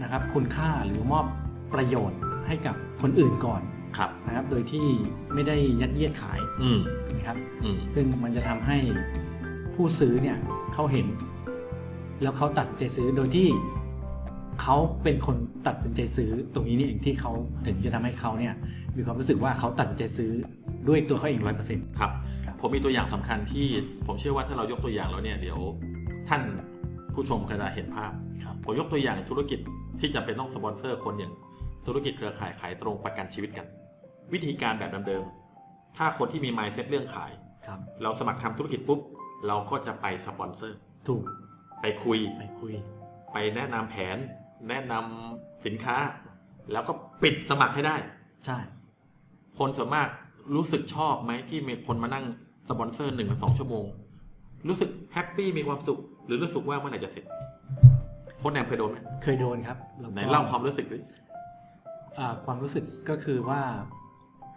นะครับ คุณค่าหรือมอบประโยชน์ให้กับคนอื่นก่อนครับนะครับ โดยที่ไม่ได้ยัดเยียดขายอืมนะครับอืมซึ่งมันจะทำให้ผู้ซื้อเนี่ยเขาเห็น แล้วเขาตัดสินใจซื้อโดยที่ เขาเป็นคนตัดสินใจซื้อตรงนี้นี่เองที่เขาถึงจะทำให้เขาเนี่ยมีความรู้สึกว่าเขาตัดสินใจซื้อด้วยตัวเขาเองร้อยเปอร์เซ็นต์ครับครับผมมีตัวอย่างสำคัญที่ผมเชื่อว่าถ้าเรายกตัวอย่างแล้วเนี่ยเดี๋ยวท่านผู้ชมก็จะเห็นภาพครับผมยกตัวอย่างธุรกิจที่จำเป็นต้องสปอนเซอร์คนอย่างธุรกิจเครือข่ายขายตรงประกันชีวิตกัน วิธีการแบบเดิมๆถ้าคนที่มี mindset เรื่องขายครับเราสมัครทำธุรกิจปุ๊บ เราก็จะไปสปอนเซอร์ ถูก ไปคุยไปคุย ไปแนะนำแผน แนะนำสินค้า แล้วก็ปิดสมัครให้ได้ ใช่ คนส่วนมากรู้สึกชอบไหมที่มีคนมานั่งสปอนเซอร์หนึ่งถึงสองชั่วโมง รู้สึก happy มีความสุข หรือรู้สึกว่าเมื่อไหร่จะเสร็จโค้ชแนมเคยโดนไหมเคยโดนครับแล้วก็ไหนเล่าความรู้สึกดิอ่าความรู้สึกก็คือว่า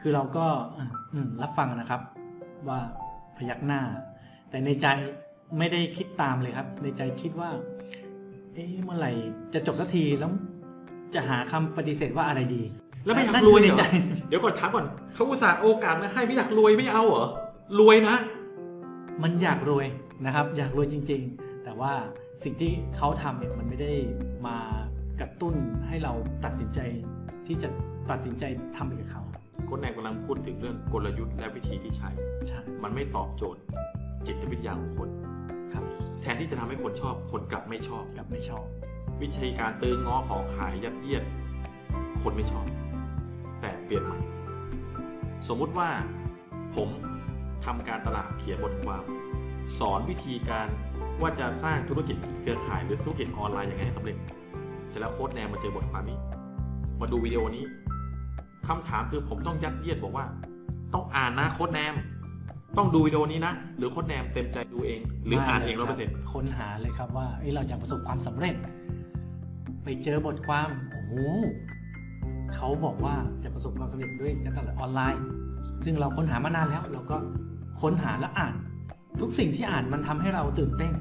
คือเราก็อะอืมรับฟังนะครับ ว่าพยักหน้า แต่ในใจไม่ได้คิดตามเลยครับ ในใจคิดว่า เอ๊ะเมื่อไหร่จะจบสักทีแล้วจะหาคำปฏิเสธว่าอะไรดี แล้วไม่อยากนั่นรวยคือในเหรอใจ เดี๋ยวก่อนถามก่อนเขาอุตส่าห์โอกาสมาให้ไม่อยากรวยไม่เอาเหรอรวยนะ มันอยากรวยนะครับ อยากรวยจริง ๆ แต่ว่าสิ่งที่เขาทำเนี่ยมันไม่ได้มากระตุ้นให้เราตัดสินใจที่จะตัดสินใจทำไปกับเขาคนแอนกำลังพูดถึงเรื่องกลยุทธ์และวิธีที่ใช้ใช่มันไม่ตอบโจทย์จิตวิทยาของคนครับ แทนที่จะทำให้คนชอบคนกลับไม่ชอบกับไม่ชอบ วิธีการตื้อง้อขอขายยัดเยียด คนไม่ชอบ แต่เปลี่ยนใหม่ สมมุติว่าผมทำการตลาดเขียนบทความ สอนวิธีการว่าจะสร้างธุรกิจเครือข่ายหรือธุรกิจออนไลน์ยังไงให้สำเร็จเสร็จแล้วโค้ดแนมมาเจอบทความนี้ มาดูวิดีโอนี้คำถามคือผมต้องยัดเยียดบอกว่า ต้องอ่านนะโค้ดแนม ต้องดูวิดีโอนี้นะ หรือโค้ดแนมเต็มใจดูเอง หรืออ่านเองร้อยเปอร์เซ็นต์ค้นหาเลยครับว่าเอ้ยเราจะประสบความสำเร็จ ไปเจอบทความ โอ้โหเขาบอกว่าจะประสบความสำเร็จด้วยการตลาดออนไลน์ ซึ่งเราค้นหามานานแล้ว เราก็ค้นหาและอ่าน ทุกสิ่งที่อ่านมันทำให้เราตื่นเต้น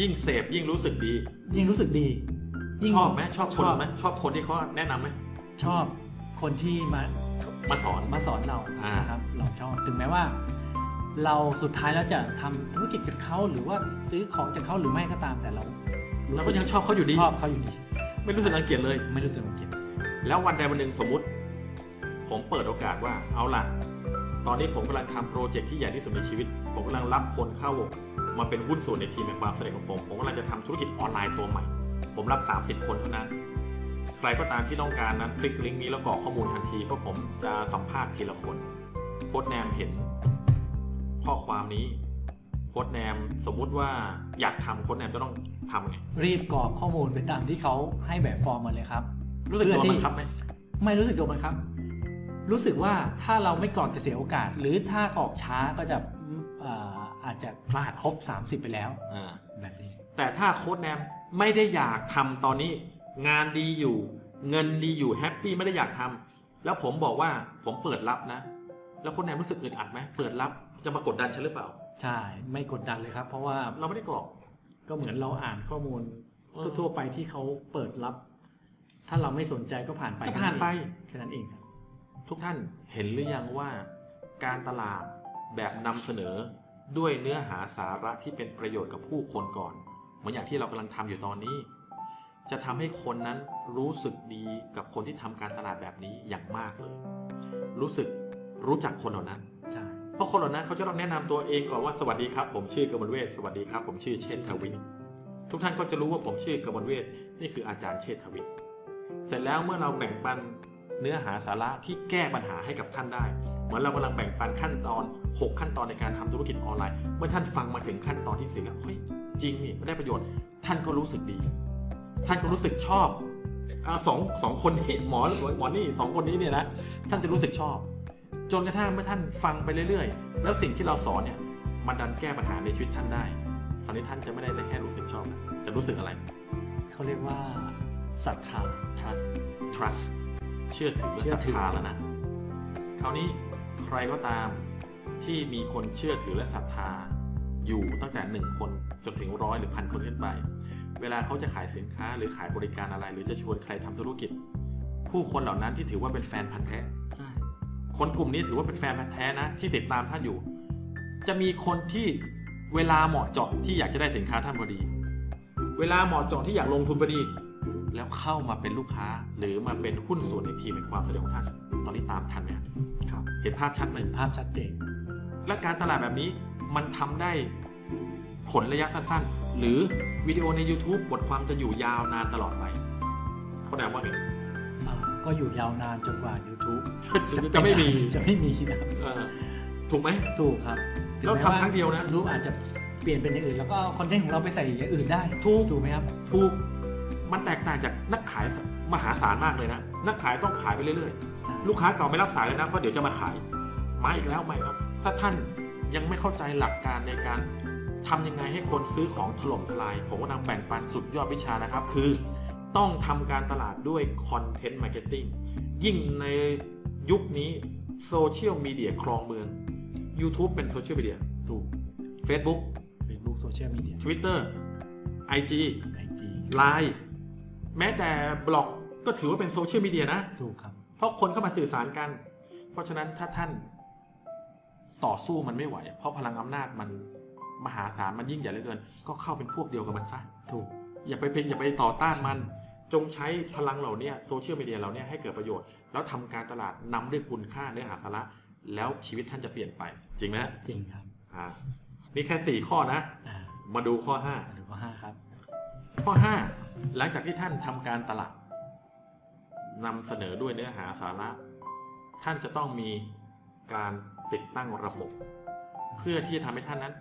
ยิ่งเสพยิ่งรู้สึกดี ยิ่งรู้สึกดียิ่งชอบไหมชอบคนชอบไหมชอบคนที่เขาแนะนำไหมชอบคนที่มามาสอนมาสอนเราอ่านะครับเราชอบถึงแม้ว่า เราสุดท้ายแล้วจะทำธุรกิจกับเขาหรือว่าซื้อของจากเขาหรือไม่ก็ตามแต่เราเราก็ยังชอบเขาอยู่ดีชอบเขาอยู่ดี ไม่รู้สึกรังเกียจเลย ไม่รู้สึกรังเกียจแล้ววันใดวันหนึ่งสมมุติ ผมเปิดโอกาสว่าเอาล่ะ ตอนนี้ผมกำลังทำโปรเจกต์ที่ใหญ่ที่สุดในชีวิต ผมกำลังรับคนเข้ามาเป็นหุ้นส่วนในทีมแห่งความสำเร็จของผมผมกำลังจะทำธุรกิจออนไลน์ตัวใหม่ ผมรับ 30 คนเท่านั้นใครก็ตามที่ต้องการนั้นคลิกลิงก์นี้แล้วกรอกข้อมูลทันทีเพราะผมจะสัมภาษณ์ทีละคนโค้ชแนมเห็น ข้อความนี้โค้ชแนมสมมุติว่าอยากทำโค้ชแนมจะต้องทำไงรีบกรอกข้อมูลไปตามที่เขาให้แบบฟอร์มมาเลยครับ รู้สึกเพื่ตัอวที่มันครับไหมไม่รู้สึกโดนบังคับ รู้สึกว่าถ้าเราไม่กรอกจะเสียโอกาส หรือถ้ากรอกช้าก็จะอ่าอาจจะพลาดครบ 30 ไปแล้วอ่าแบบนี้ แต่ถ้าโค้ดแนมไม่ได้อยากทำตอนนี้ งานดีอยู่ เงินดีอยู่แฮปปี้ไม่ได้อยากทำแล้วผมบอกว่าผมเปิดรับนะ แล้วโค้ดแนมรู้สึกอึดอัดไหมเปิดรับ จะมากดดันฉันหรือเปล่า ใช่ ไม่กดดันเลยครับ เพราะว่าเราไม่ได้กรอก ก็เหมือนเราอ่านข้อมูลเออทั่วๆไปที่เขาเปิดรับ ถ้าเราไม่สนใจก็ผ่านไปก็ผ่านไปแค่นั้นเองครับ ทุกท่านเห็นหรือยังว่า การตลาดแบบนำเสนอด้วยเนื้อหาสาระที่เป็นประโยชน์กับผู้คนก่อน เหมือนอย่างที่เรากำลังทำอยู่ตอนนี้ จะทำให้คนนั้นรู้สึกดีกับคนที่ทำการตลาดแบบนี้อย่างมากเลย รู้สึกรู้จักคนเหล่านั้นใช่ เพราะคนเหล่านั้นเขาจะต้องแนะนำตัวเองก่อนว่าสวัสดีครับผมชื่อกมลเวศสวัสดีครับ ผมชื่อเชษฐวิทย์ทุกท่านก็จะรู้ว่าผมชื่อกมลเวศนี่คืออาจารย์เชษฐวิทย์เสร็จแล้วเมื่อเราแบ่งปันเนื้อหาสาระที่แก้ปัญหาให้กับท่านได้ เหมือนเรากำลังแบ่งปันขั้นตอน 6 ขั้นตอนในการทำธุรกิจออนไลน์ เมื่อท่านฟังมาถึงขั้นตอนที่สี่แล้วเฮ้ยจริงนี่ไม่ได้ประโยชน์ ท่านก็รู้สึกดี ท่านก็รู้สึกชอบอสองสองคนนี้หมอหมอนี่สองคนนี้เนี่ยนะท่านจะรู้สึกชอบ จนกระทั่งเมื่อท่านฟังไปเรื่อยๆ แล้วสิ่งที่เราสอนเนี่ยมันดันแก้ปัญหาในชีวิตท่านได้ คราวนี้ท่านจะไม่ได้แค่รู้สึกชอบนะจะรู้สึกอะไร เขาเรียกว่าศรัทธา trust trust เชื่อถือและเชื่ศอรัทถือธาแล้วนะ คราวนี้ใครก็ตามที่มีคนเชื่อถือและศรัทธา อยู่ตั้งแต่หนึ่งคนจนถึงร้อยหรือพันคนขึ้นไป เวลาเขาจะขายสินค้าหรือขายบริการอะไร หรือจะชวนใครทำธุรกิจ ผู้คนเหล่านั้นที่ถือว่าเป็นแฟนพันธ์แท้ใช่ คนกลุ่มนี้ถือว่าเป็นแฟนพันธ์แท้นะที่ติดตามท่านอยู่ จะมีคนที่เวลาเหมาะเจาะที่อยากจะได้สินค้าท่านพอดี เวลาเหมาะเจาะที่อยากลงทุนพอดี แล้วเข้ามาเป็นลูกค้าหรือมาเป็นหุ้นส่วนในทีมแห่งความสำเร็จของท่าน ตอนนี้ตามทันไหมครับครับเห็นภาพชัดไหมเห็นภาพชัดเจน และการตลาดแบบนี้มันทำได้ผลระยะสั้นๆ หรือวิดีโอใน YouTube บทความจะอยู่ยาวนานตลอดไปเขาแนะว่าไงอ่า ก็อยู่ยาวนานจนกว่า YouTube จะไม่มีจะไม่มีนะครับเออถูกไหมถูกครับแล้วทำครั้งเดียวนะรูปอาจจะเปลี่ยนเป็นอย่างอื่น แล้วก็คอนเทนต์ของเราไปใส่อย่างอื่นได้ ถูกถูกไหมครับถูกมันแตกต่างจากนักขายมหาศาลมากเลยนะ นักขายต้องขายไปเรื่อยใช่ๆลูกค้าเก่าไม่รับสายแล้วนะเพราะเดี๋ยวจะมาขายมาอีกแล้วมาอีกแล้วถ้าท่านยังไม่เข้าใจหลักการในการทำยังไงให้คนซื้อของถล่มทลาย ผมกำลังแบ่งปันสุดยอดวิชานะครับ คือ ต้องทำการตลาดด้วย content marketing ยิ่งในยุคนี้โซเชียลมีเดียครองเมือง YouTube เป็นโซเชียลมีเดียถูก Facebook Facebook โซเชียลมีเดีย Twitter IG IGไลน์แม้แต่บล็อกก็ถือว่าเป็นโซเชียลมีเดียนะ ถูกครับ เพราะคนเข้ามาสื่อสารกัน เพราะฉะนั้นถ้าท่านต่อสู้มันไม่ไหว เพราะพลังอำนาจมันมหาศาลมันยิ่งใหญ่เหลือเกิน ก็เข้าเป็นพวกเดียวกับมันซะ ถูก อย่าไปเป็นอย่าไปต่อต้านมัน จงใช้พลังเหล่านี้โซเชียลมีเดียเหล่านี้ให้เกิดประโยชน์ แล้วทำการตลาดนำด้วยคุณค่าเนื้อหาสาระ แล้วชีวิตท่านจะเปลี่ยนไป จริงไหมฮะจริงครับอ่านี่แค่สี่ข้อนะอ่ามาดูข้อห้ามาดูข้อห้าครับ ข้อ5หลังจากที่ท่านทำการตลาดนำเสนอด้วยเนื้อหาสาระ ท่านจะต้องมีการติดตั้งระบบ เพื่อที่จะทำให้ท่านนั้น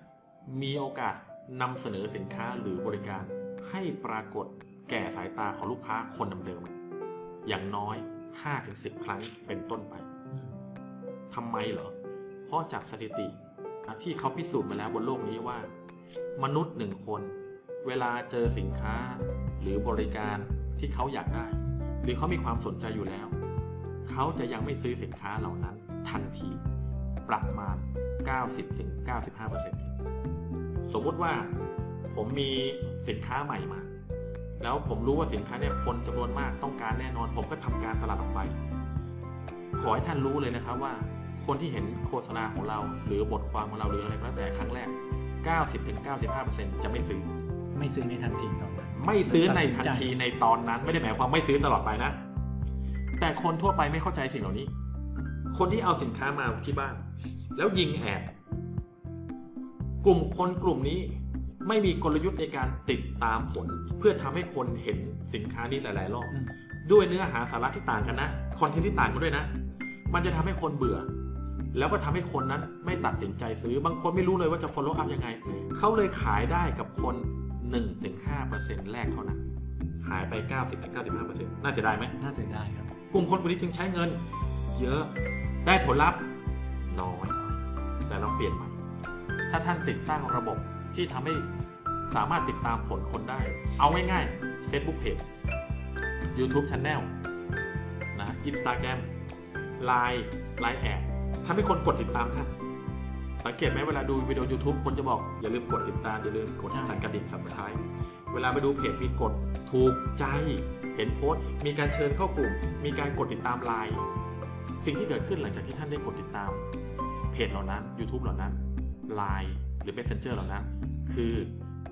มีโอกาสนำเสนอสินค้าหรือบริการให้ปรากฏแก่สายตาของลูกค้าคนเดิมๆอย่างน้อย5-10ครั้งเป็นต้นไปทำไมเหรอ เพราะจากสถิติที่เขาพิสูจน์มาแล้วบนโลกนี้ว่า มนุษย์หนึ่งคน เวลาเจอสินค้า หรือบริการที่เขาอยากได้ หรือเขามีความสนใจอยู่แล้ว เขาจะยังไม่ซื้อสินค้าเหล่านั้น ทันทีประมาณ 90-95%สมมุติว่าผมมีสินค้าใหม่มา แล้วผมรู้ว่าสินค้าเนี่ยคนจำนวนมากต้องการแน่นอน ผมก็ทำการตลาดออกไป ขอให้ท่านรู้เลยนะครับว่า คนที่เห็นโฆษณาของเรา หรือบทความของเราหรืออะไรก็แล้วแต่ครั้งแรก 90-95%จะไม่ซื้อ ไม่ซื้อในทันทีตอนนั้นไม่ซื้อในทันทีในตอนนั้น ไม่ได้หมายความไม่ซื้อตลอดไปนะ แต่คนทั่วไปไม่เข้าใจสิ่งเหล่านี้ คนที่เอาสินค้ามาที่บ้าน แล้วยิงแอดกลุ่มคนกลุ่มนี้ ไม่มีกลยุทธ์ในการติดตามผล เพื่อทำให้คนเห็นสินค้านี้หลาย ๆ รอบอืมด้วยเนื้อหาสาระที่ต่างกันนะคอนเทนต์ที่ต่างกันด้วยนะ มันจะทำให้คนเบื่อ แล้วก็ทำให้คนนั้นไม่ตัดสินใจซื้อบางคนไม่รู้เลยว่าจะ follow up ยังไง เขาเลยขายได้กับคน 1-5%แรกเท่านั้นหายไป 90-95%น่าเสียดายไหมน่าเสียดายครับ กลุ่มคนกลุ่มนี้จึงใช้เงิน เยอะได้ผลลัพธ์น้อย แต่เราเปลี่ยนใหม่ถ้าท่านติดตั้งระบบ ที่ทำให้สามารถติดตามผลคนได้ เอาง่ายๆ Facebook Page YouTube Channel นะ Instagram Line Line แอดทำให้คนกดติดตามท่านสังเกตไหมเวลาดูวิดีโอ YouTube คนจะบอก อย่าลืมกดติดตาม อย่าลืมกดใช่สั่นกระดิ่ง subscribe เวลาไปดูเพจมีกดถูกใจ เห็นโพสต์ มีการเชิญเข้ากลุ่ม มีการกดติดตามไลน์สิ่งที่เกิดขึ้นหลังจากที่ท่านได้กดติดตาม เพจเหล่านั้น YouTube เหล่านั้น Line หรือ Messenger เหล่านั้น คือ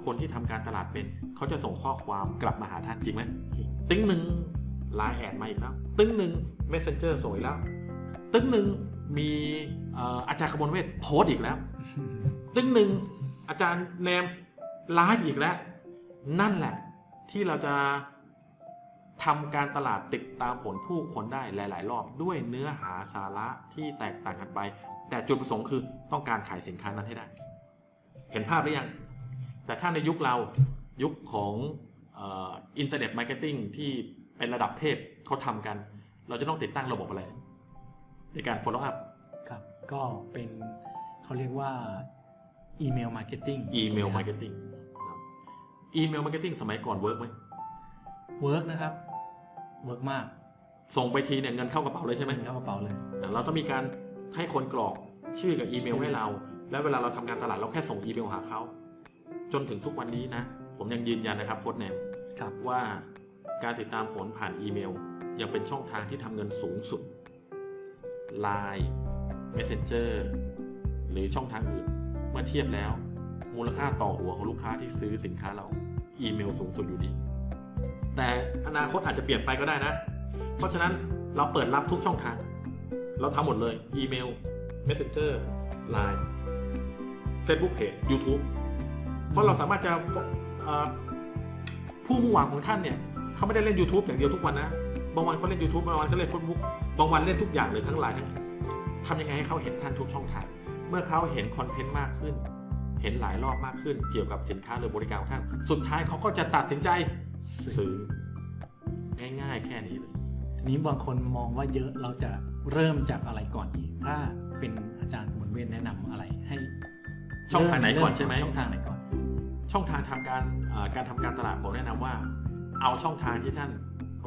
คนที่ทำการตลาดเป็น เขาจะส่งข้อความกลับมาหาท่านจริงไหมจริงตึ้งหนึ่งไลน์แอดมาอีกแล้ว ตึ้งหนึ่ง Messenger ส่งอีกแล้ว ตึ้งหนึ่งมีเอ่ออาจารย์ขบวนเวทโพสต์อีกแล้ว ตึ้งหนึ่งอาจารย์แนมไลฟ์อีกแล้ว นั่นแหละ ที่เราจะทำการตลาดติดตามผลผู้คนได้หลาย ๆ รอบด้วยเนื้อหาสาระที่แตกต่างกันไป แต่จุดประสงค์คือต้องการขายสินค้านั้นให้ได้ เห็นภาพหรือยัง แต่ถ้าในยุคเรายุคของ internet marketing ที่เป็นระดับเทพเขาทำกัน เราจะต้องติดตั้งระบบอะไร ในการ follow up ครับ ก็เป็นเขาเรียกว่า email marketing email marketing email marketing สมัยก่อน work ไหม work นะครับwork มาก ส่งไปทีเนี่ยเงินเข้ากระเป๋าเลยใช่ไหมเงินเข้ากระเป๋าเลยอะเราต้องมีการให้คนกรอกชื่อกับอีเมลให้เรา แล้วเวลาเราทำการตลาดเราแค่ส่งอีเมลหาเขา จนถึงทุกวันนี้นะ ผมยังยืนยันนะครับโค้ชแนมครับว่าการติดตามผลผ่านอีเมล ยังเป็นช่องทางที่ทำเงินสูงสุด Line Messenger หรือช่องทางอื่น เมื่อเทียบแล้ว มูลค่าต่อหัวของลูกค้าที่ซื้อสินค้าเรา อีเมลสูงสุดอยู่ดี แต่อนาคตอาจจะเปลี่ยนไปก็ได้นะ เพราะฉะนั้นเราเปิดรับทุกช่องทาง เราทำหมดเลย อีเมล Messenger Line Facebook Page YouTube เพราะเราสามารถจะผู้มุ่งหวังของท่านเนี่ยเขาไม่ได้เล่น YouTube อย่างเดียวทุกวันนะบางวันเขาเล่น YouTube บางวันเขาเล่น Facebook บางวันเล่นทุกอย่างเลยทั้งหลายทั้งทำยังไงให้เขาเห็นท่านทุกช่องทาง เมื่อเขาเห็นคอนเทนต์มากขึ้น เห็นหลายรอบมากขึ้น เกี่ยวกับสินค้าหรือบริการของท่าน สุดท้ายเขาก็จะตัดสินใจซื้อง่ายๆ แค่นี้เลยทีนี้บางคนมองว่าเยอะเราจะเริ่มจากอะไรก่อนดีถ้าเป็นอาจารย์กมลเวทแนะนำอะไรให้ ช่องทางไหนก่อนเริ่ใช่ไหมช่องทางไหนก่อน ช่องทางทำการเอ่อการทำการตลาดผมแนะนำว่า เอาช่องทางที่ท่าน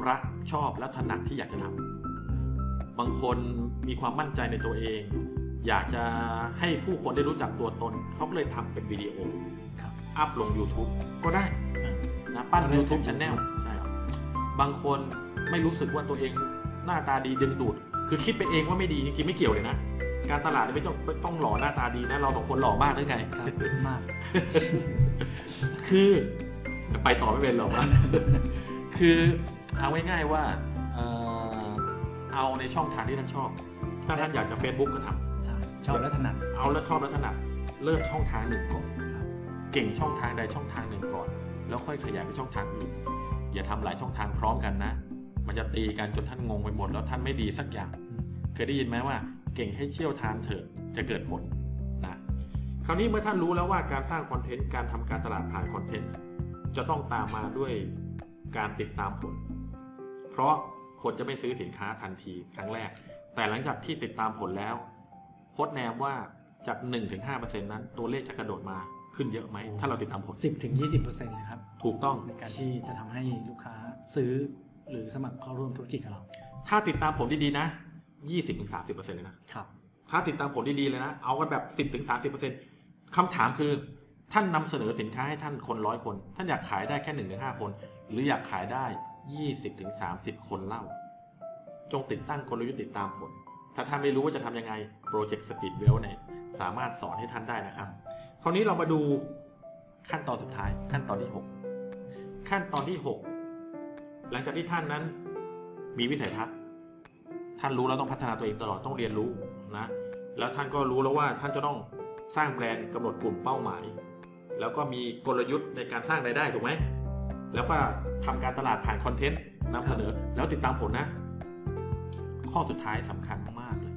รักชอบและถนัดที่อยากจะทำบางคนมีความมั่นใจในตัวเอง อยากจะให้ผู้คนได้รู้จักตัวตน เขาก็เลยทำเป็นวิดีโอครับอัพลง YouTube ก็ได้อ่านะปั้นเริ่ม YouTube จาก Channel ใช่ครับบางคนไม่รู้สึกว่าตัวเองหน้าตาดีดึงดูด คือคิดไปเองว่าไม่ดีจริงๆไม่เกี่ยวเลยนะ การตลาดไม่ต้องไม่ต้องหล่อหน้าตาดีนะ เราสองคนหล่อมากหรือไงครับมาก คือไปต่อไม่เป็นหรอกว่าคือเอาง่ายๆว่าเอ่อเอาในช่องทางที่ท่านชอบ ถ้าท่านอยากจะ Facebook ก็ทำใช่ชอบและถนัด เอาแล้วชอบแล้วถนัด เริ่มช่องทางหนึ่งก่อนครับเก่งช่องทางใดช่องทางหนึ่งก่อน แล้วค่อยขยายไปช่องทางอื่น อย่าทำหลายช่องทางพร้อมกันนะ มันจะตีกันจนท่านงงไปหมดแล้วท่านไม่ดีสักอย่างอืม เคยได้ยินไหมว่า เก่งให้เชี่ยวทานเถอะจะเกิดผลนะคราวนี้เมื่อท่านรู้แล้วว่าการสร้างคอนเทนต์การทำการตลาดผ่านคอนเทนต์จะต้องตามมาด้วยการติดตามผล เพราะคนจะไม่ซื้อสินค้าทันทีครั้งแรก แต่หลังจากที่ติดตามผลแล้วโค้ดแนมว่าจาก 1-5%นั้นตัวเลขจะกระโดดมาขึ้นเยอะไหม ถ้าเราติดตามผลสิบถึงยี่สิบเปอร์เซ็นต์เลยครับ ถูกต้องในการที่จะทำให้ลูกค้าซื้อหรือสมัครเข้าร่วมธุรกิจกับเรา ถ้าติดตามผมดีๆนะ 20-30%เลยนะครับ ถ้าติดตามผลดีๆเลยนะ เอากันแบบ10-30%คำถามคือท่านนำเสนอสินค้าให้ท่านคนร้อยคน ท่านอยากขายได้แค่1-5ถึงคน หรืออยากขายได้20-30คนเล่า จงติดตั้งกลยุทธ์ติดตามผล ถ้าท่านไม่รู้ว่าจะทำยังไง Project Speed Well เนี่ยสามารถสอนให้ท่านได้นะครับ คราวนี้เรามาดูขั้นตอนสุดท้าย ขั้นตอนที่ 6 ขั้นตอนที่ 6 หลังจากที่ท่านนั้นมีวิสัยทัศน์ ท่านรู้แล้วต้องพัฒนาตัวเองตลอดต้องเรียนรู้นะแล้วท่านก็รู้แล้วว่าท่านจะต้องสร้างแบรนด์กำหนดกลุ่มเป้าหมาย แล้วก็มีกลยุทธ์ในการสร้างรายได้ถูกไหมแล้วก็ทำการตลาดผ่านคอนเทนต์นำเสนอ แล้วติดตามผลนะ ข้อสุดท้ายสำคัญมากเลย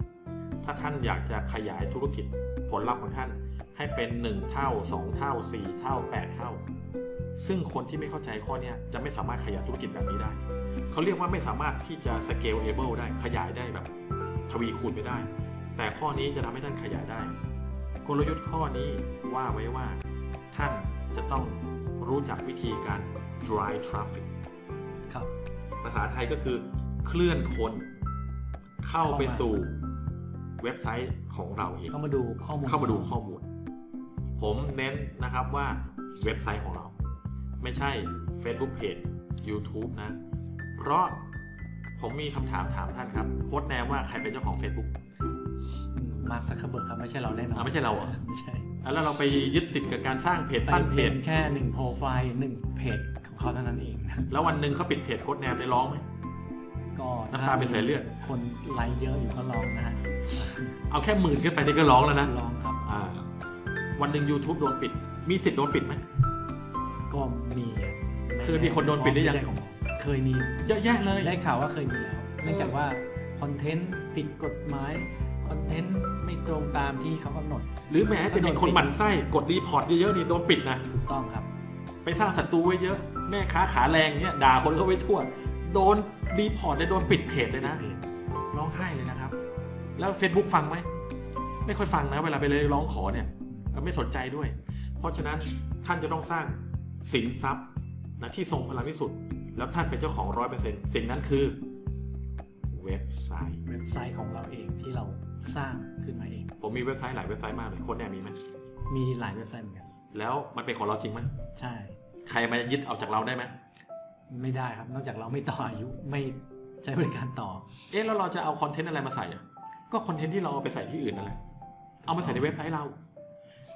ถ้าท่านอยากจะขยายธุรกิจผลลัพธ์ของท่านให้เป็น 1 เท่า 2 เท่า 4 เท่า 8 เท่า ซึ่งคนที่ไม่เข้าใจข้อนี้จะไม่สามารถขยายธุรกิจแบบนี้ได้ เขาเรียกว่าไม่สามารถที่จะ scalable ได้ขยายได้แบบทวีคูณไปได้ แต่ข้อนี้จะทำให้ท่านขยายได้ กลยุทธ์ข้อนี้ว่าไว้ว่า ท่านจะต้องรู้จักวิธีการ drive traffic ครับ ภาษาไทยก็คือเคลื่อนคน เข้าไปเข้ามาสู่เว็บไซต์ของเราเองเข้ามาดูข้อมูลเข้ามาดูข้อมูล ผมเน้นนะครับว่าเว็บไซต์ของเรา ไม่ใช่ Facebook Page YouTube นะ เพราะผมมีคำถามถามท่านครับ โค้ชแนมว่าใครเป็นเจ้าของ Facebook มาร์คซักเคอร์เบิร์กครับไม่ใช่เราแน่นอนอ่าไม่ใช่เราเหรอไม่ใช่อะแล้วเราไปยึดติดกับการสร้างเพจไปปั้นเพเพียงแค่หนึ่งโปรไฟล์หนึ่งเพจของเขาเท่านั้นเอง แล้ววันหนึ่งเขาปิดเพจโค้ชแนมได้ร้องไหม ก็น้ำตาเป็นสายเลือด คนไลค์เยอะอยู่ก็ร้องนะฮะเอาแค่หมื่นขึ้นไปนี่ก็ร้องแล้วนะร้องครับ อ่าวันหนึ่ง YouTube โดนปิด มีสิทธิ์โดนปิดไหม ก็มีเคยมีคนโดนปิดหรือยัง ไม่ใช่ของผม เคยมีเยอะแยะเลยได้ข่าวว่าเคยมีแล้วเนื่องจากว่า content ผิดกฎหมาย content ไม่ตรงตามที่เขากำหนด หรือแม้จะมีคนหมั่นไส้กด report เยอะๆนี่โดนปิดนะถูกต้องครับ ไปสร้างศัตรูไว้เยอะแม่ค้าขาแรงเนี่ยด่าคนเข้าไว้ทั่ว โดน report เลยโดนปิดเพจเลยนะเพจร้องไห้เลยนะครับ แล้ว Facebook ฟังไหมไม่ค่อยฟังนะเวลาไปเลยร้องขอเนี่ยไม่สนใจด้วย เพราะฉะนั้นท่านจะต้องสร้างสินทรัพย์นะที่ทรงพลังที่สุด แล้วท่านเป็นเจ้าของร้อยเปอร์เซ็นต์สิ่งนั้นคือเว็บไซต์เว็บไซต์ของเราเองที่เราสร้างขึ้นมาเอง ผมมีเว็บไซต์หลายเว็บไซต์มากเลยโค้ดแนมมีไหมมีหลายเว็บไซต์เหมือนกันแล้วมันเป็นของเราจริงไหมใช่ ใครมายึดเอาจากเราได้ไหมไม่ได้ครับนอกจากเราไม่ต่ออายุไม่ใช้บริการต่อ เอ๊ะแล้วเราจะเอา content อะไรมาใส่อะก็ content ที่เราเอาไปใส่ที่อื่นนั่นแหละเอามาใส่ในเว็บไซต์เรา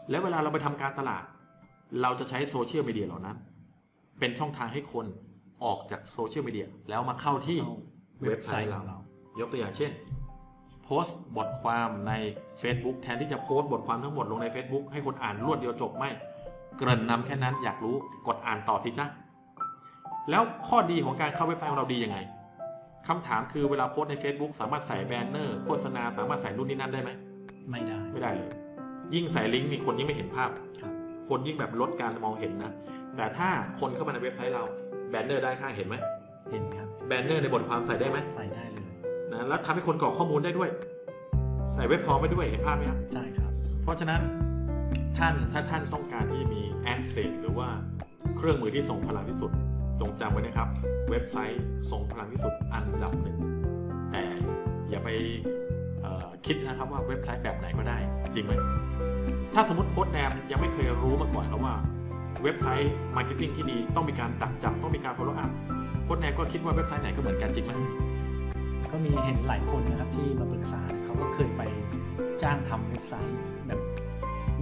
แล้วเวลาเราไปทำการตลาด เราจะใช้โซเชียลมีเดียเหล่านั้น เป็นช่องทางให้คน ออกจากโซเชียลมีเดียแล้วมาเข้าที่เข้าเว็บไซต์ของเรา ยกตัวอย่างเช่น โพสต์บทความใน Facebook แทนที่จะโพสต์บทความทั้งหมดลงใน Facebook ให้คนอ่านรวดเดียวจบไม่ เกริ่นนำแค่นั้นอยากรู้กดอ่านต่อสิจ้ะแล้วข้อดีของการเข้าเว็บไซต์ของเราดียังไงคำถามคือเวลาโพสต์ใน Facebook สามารถใส่แบนเนอร์โฆษณาสามารถใส่นู่นนี่นั่นได้ไหมไม่ได้ไม่ได้เลย ยิ่งใส่ลิงก์นี่คนยิ่งไม่เห็นภาพครับคนยิ่งแบบลดการมองเห็นนะ แต่ถ้าคนเข้ามาในเว็บไซต์เรา แบนเนอร์ด้านข้างเห็นไหมเห็นครับแบนเนอร์ในบทความใส่ได้ไหมใส่ได้เลยนะแล้วทำให้คนกรอกข้อมูลได้ด้วย ใส่ web form ไปด้วยเห็นภาพไหมครับใช่ครับ เพราะฉะนั้นท่านถ้าท่านต้องการที่มี asset หรือว่าเครื่องมือที่ทรงพลังที่สุด จงจำไว้นะครับ เว็บไซต์ทรงพลังที่สุดอันดับหนึ่งแต่อย่าไปเอ่อคิดนะครับว่าเว็บไซต์แบบไหนก็ได้จริงไหมถ้าสมมติโค้ชแนมยังไม่เคยรู้มาก่อนครับว่า เว็บไซต์ marketing ที่ดีต้องมีการดักจับต้องมีการ follow up โค้ชแนมก็คิดว่าเว็บไซต์ไหนก็เหมือนกันจริงไหมก็มีเห็นหลายคนนะครับที่มาปรึกษาเขาก็เคยไปจ้างทำเว็บไซต์แบบ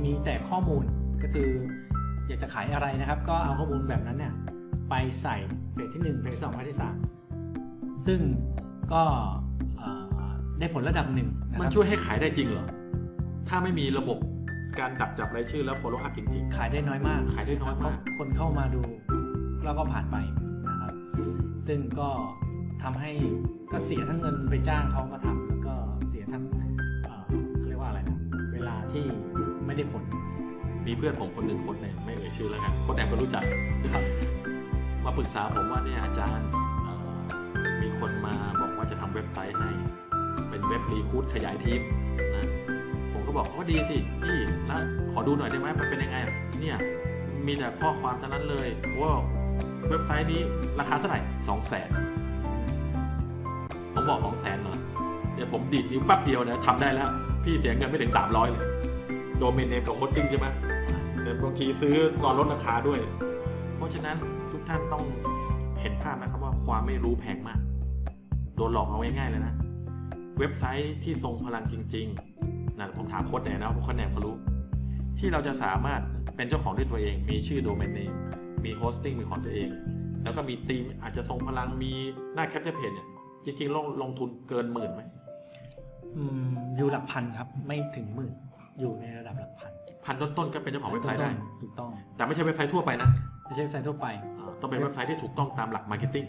มีแต่ข้อมูลก็คือ อยากจะขายอะไรนะครับ ก็เอาข้อมูลแบบนั้นเนี่ยไปใส่เพจที่1เพจที่2เพจที่3ซึ่งก็ได้ผลระดับหนึ่งมันช่วยให้ขายได้จริงเหรอถ้าไม่มีระบบ การดักจับรายชื่อแล้ว follow up จริง ขายได้น้อยมากขายได้น้อยมากเพระคนเข้ามาดูแล้วก็ผ่านไปนะครับ ซึ่งก็ทำให้ก็เสียทั้งเงินไปจ้างเขามาทำแล้วก็เสียทั้งเอ่อเขาเรียกว่าอะไรนะเวลาที่ไม่ได้ผล ๆ มีเพื่อนผมคนหนึ่งคนเนี่ยไม่เอ่ยชื่อแล้วกันคนแอบก็รู้จัก ครับ มาปรึกษาผมว่าเนี่ยอาจารย์เอ่อมีคนมาบอกว่าจะทำเว็บไซต์ให้ เป็นเว็บรีคูดขยายทีมนะผม ก็บอกว่าดีสิพี่แล้วขอดูหน่อยได้ไหมมันเป็นยังไง เนี่ย มีแต่ข้อความเท่านั้นเลยว่าเว็บไซต์นี้ราคาเท่าไหร่สองแสนผมบอกสองแสนเหรอเดี๋ยวผมดีดนิ้วแป๊บเดียวนะทำได้แล้ว พี่เสียเงินไม่ถึงสามร้อยเลยโดเมนเนมกับโฮสติ้งใช่ไหมเดี๋ยวบางทีซื้อตอนลดราคาด้วย เพราะฉะนั้นทุกท่านต้องเห็นภาพนะครับว่าความไม่รู้แพงมาก โดนหลอกเอาง่ายๆเลยนะ เว็บไซต์ที่ทรงพลังจริงๆ นะผมถามโค้ชแนมนะเพราะโค้ชแนมเขารู้ ที่เราจะสามารถเป็นเจ้าของด้วยตัวเอง มีชื่อ domain name มี hosting เป็นของตัวเอง แล้วก็มีทีมอาจจะทรงพลังมีหน้า capture page เนี่ยจริงๆลงลงทุนเกินหมื่นไหมอืมอยู่หลักพันครับ ไม่ถึงหมื่นอยู่ในระดับหลักพันพันต้นๆก็เป็นเจ้าของเว็บไซต์ได้ถูกต้อง แต่ไม่ใช่เว็บไซต์ทั่วไปนะไม่ใช่เว็บไซต์ทั่วไปอ่าต้องเป็นเว็บไซต์ที่ถูกต้องตามหลัก marketing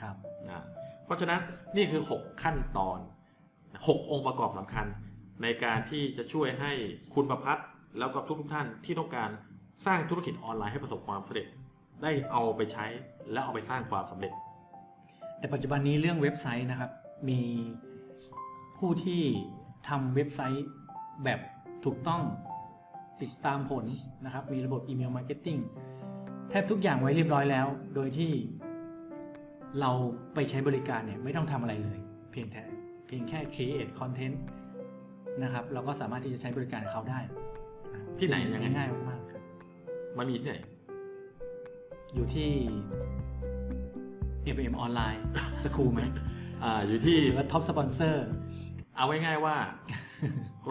ครับนะเพราะฉะนั้นนี่คือ 6 ขั้นตอน 6 องค์ประกอบสำคัญ ในการที่จะช่วยให้คุณประพัฒน์แล้วก็ทุกๆท่านที่ต้องการสร้างธุรกิจออนไลน์ให้ประสบความสำเร็จ ได้เอาไปใช้และเอาไปสร้างความสำเร็จ แต่ปัจจุบันนี้เรื่องเว็บไซต์นะครับ มีผู้ที่ทำเว็บไซต์แบบถูกต้องติดตามผลนะครับ มีระบบ email marketingแทบทุกอย่างไว้เรียบร้อยแล้ว โดยที่เราไปใช้บริการเนี่ยไม่ต้องทำอะไรเลย เพียงแต่เพียงแค่ create content นะครับ เราก็สามารถที่จะใช้บริการเขาได้นะครับที่ไหนยังไงง่ายๆมากๆครับมันมีที่ไหน อยู่ที่ FM ออนไลน์สคูลไหมอ่าอยู่ที่หรือว่า Top Sponsor เอาไว้ง่ายว่า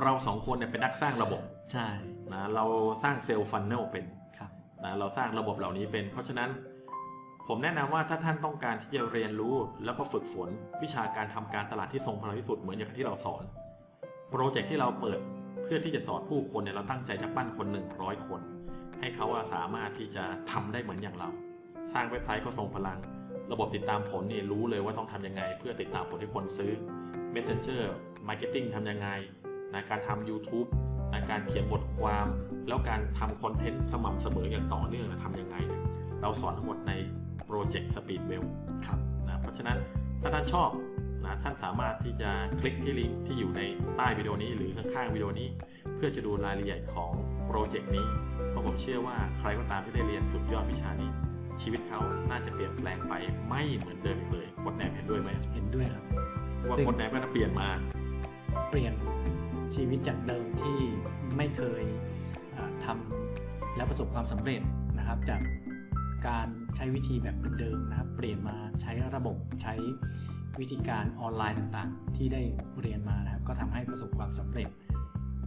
เราสองคนเนี่ยเป็นนักสร้างระบบใช่นะเราสร้างเซลล์ฟันเนลเป็นครับนะเราสร้างระบบเหล่านี้เป็น เพราะฉะนั้นผมแนะนำว่าถ้าท่านต้องการที่จะเรียนรู้ แล้วก็ฝึกฝนวิชาการทำการตลาดที่ทรงพลังที่สุดเหมือนอย่างที่เราสอน โปรเจกต์ที่เราเปิดเพื่อที่จะสอนผู้คนเนี่ยเราตั้งใจจะปั้นคน100คน ให้เขาอะสามารถที่จะทำได้เหมือนอย่างเรา สร้างเว็บไซต์ก็ทรงพลัง ระบบติดตามผลนี่รู้เลยว่าต้องทำยังไง เพื่อติดตามผลให้คนซื้อ Messenger Marketing ทำยังไงนะการทำ YouTube นะการเขียนบทความ แล้วการทำคอนเทนต์สม่ำเสมออย่างต่อเนื่องนะทำยังไง เราสอนทั้งหมดในโปรเจกต์ Speedwell ครับนะเพราะฉะนั้นถ้าท่านชอบ นะท่านสามารถที่จะคลิกที่ลิงก์ที่อยู่ในใต้วิดีโอนี้หรือข้างๆวิดีโอนี้ เพื่อจะดูรายละเอียดของโปรเจกต์นี้เพราะผมเชื่อว่าใครก็ตามที่ได้เรียนสุดยอดวิชานี้ ชีวิตเขาน่าจะเปลี่ยนแปลงไปไม่เหมือนเดิมอีกเลยโค้ชแนมเห็นด้วยไหมเห็นด้วยครับ ว่าโค้ชแนมก็จะเปลี่ยนมา เปลี่ยนชีวิตจากเดิมที่ไม่เคยอ่าทำและประสบความสำเร็จนะครับจากการใช้วิธีแบบเดิมๆนะครับ เปลี่ยนมาใช้ระบบใช้ วิธีการออนไลน์ต่างๆ ที่ได้เรียนมานะครับ ก็ทำให้ประสบความสำเร็จ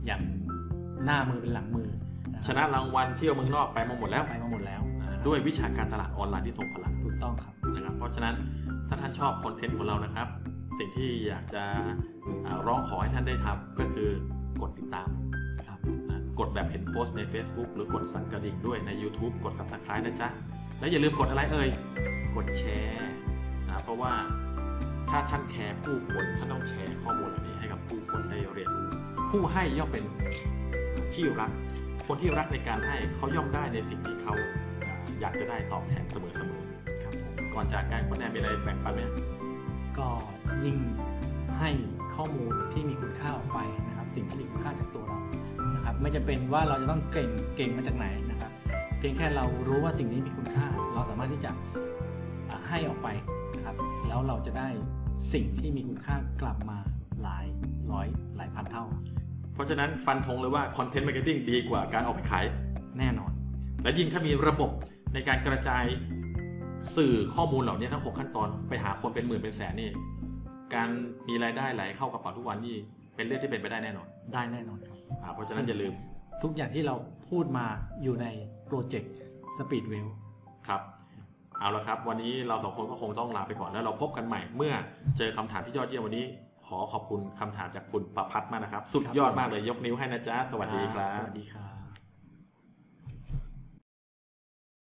อย่างหน้ามือเป็นหลังมือนะชนะรางวัลเที่ยวเมืองนอกไปมาหมดแล้วไปมาหมดแล้วอ่าด้วยวิชาการตลาดออนไลน์ที่ทรงพลังถูกต้องครับนะครับ เพราะฉะนั้นถ้าท่านชอบคอนเทนต์ของเรานะครับ สิ่งที่อยากจะอ่าร้องขอให้ท่านได้ทำก็คือกดติดตามครับนะกดแบบเห็นโพสต์ใน Facebook หรือกดสั่นกระดิ่งด้วยใน YouTube กด Subscribe นะจ๊ะ และอย่าลืมกดอะไรเอ่ย กดแชร์นะเพราะว่า ถ้าท่านแคร์ผู้คนท่านต้องแชร์ข้อมูลเหล่านี้ให้กับผู้คนได้เรียนรู้ผู้ให้ย่อมเป็นที่รัก คนที่รักในการให้เขาย่อมได้ในสิ่งที่เขาอ่าอยากจะได้ตอบแทนเสมอๆครับผมก่อนจากการโค้ชแนมมีอะไรแบ่งปันไหมก็ยิ่งให้ข้อมูลที่มีคุณค่าออกไปนะครับ สิ่งที่มีคุณค่าจากตัวเรานะครับ ไม่จำเป็นว่าเราจะต้องเก่งเก่งมาจากไหนนะครับ เพียงแค่เรารู้ว่าสิ่งนี้มีคุณค่า เราสามารถที่จะอ่าให้ออกไปนะครับ แล้วเราจะได้ สิ่งที่มีคุณค่ากลับมาหลายร้อยหลายพันเท่า เพราะฉะนั้นฟันธงเลยว่า content marketing ดีกว่าการออกไปขายแน่นอน และยิ่งถ้ามีระบบในการกระจายสื่อข้อมูลเหล่านี้ทั้ง 6 ขั้นตอนไปหาคนเป็นหมื่นเป็นแสนนี่การมีรายได้ไหลเข้ากระเป๋าทุกวันนี่เป็นเรื่องที่เป็นไปได้แน่นอน ได้แน่นอนครับอ่าเพราะฉะนั้นอย่าลืม ทุกอย่างที่เราพูดมาอยู่ในโปรเจกต์ Speedwell ครับ เอาละครับ วันนี้เราสองคนก็คงต้องลาไปก่อนแล้วเราพบกันใหม่เมื่อเจอคำถามที่ยอดเยี่ยมวันนี้ ขอขอบคุณคำถามจากคุณประพัฒน์มากนะครับ สุดยอดมากเลยยกนิ้วให้นะจ๊ะสวัสดีครับสวัสดีครับ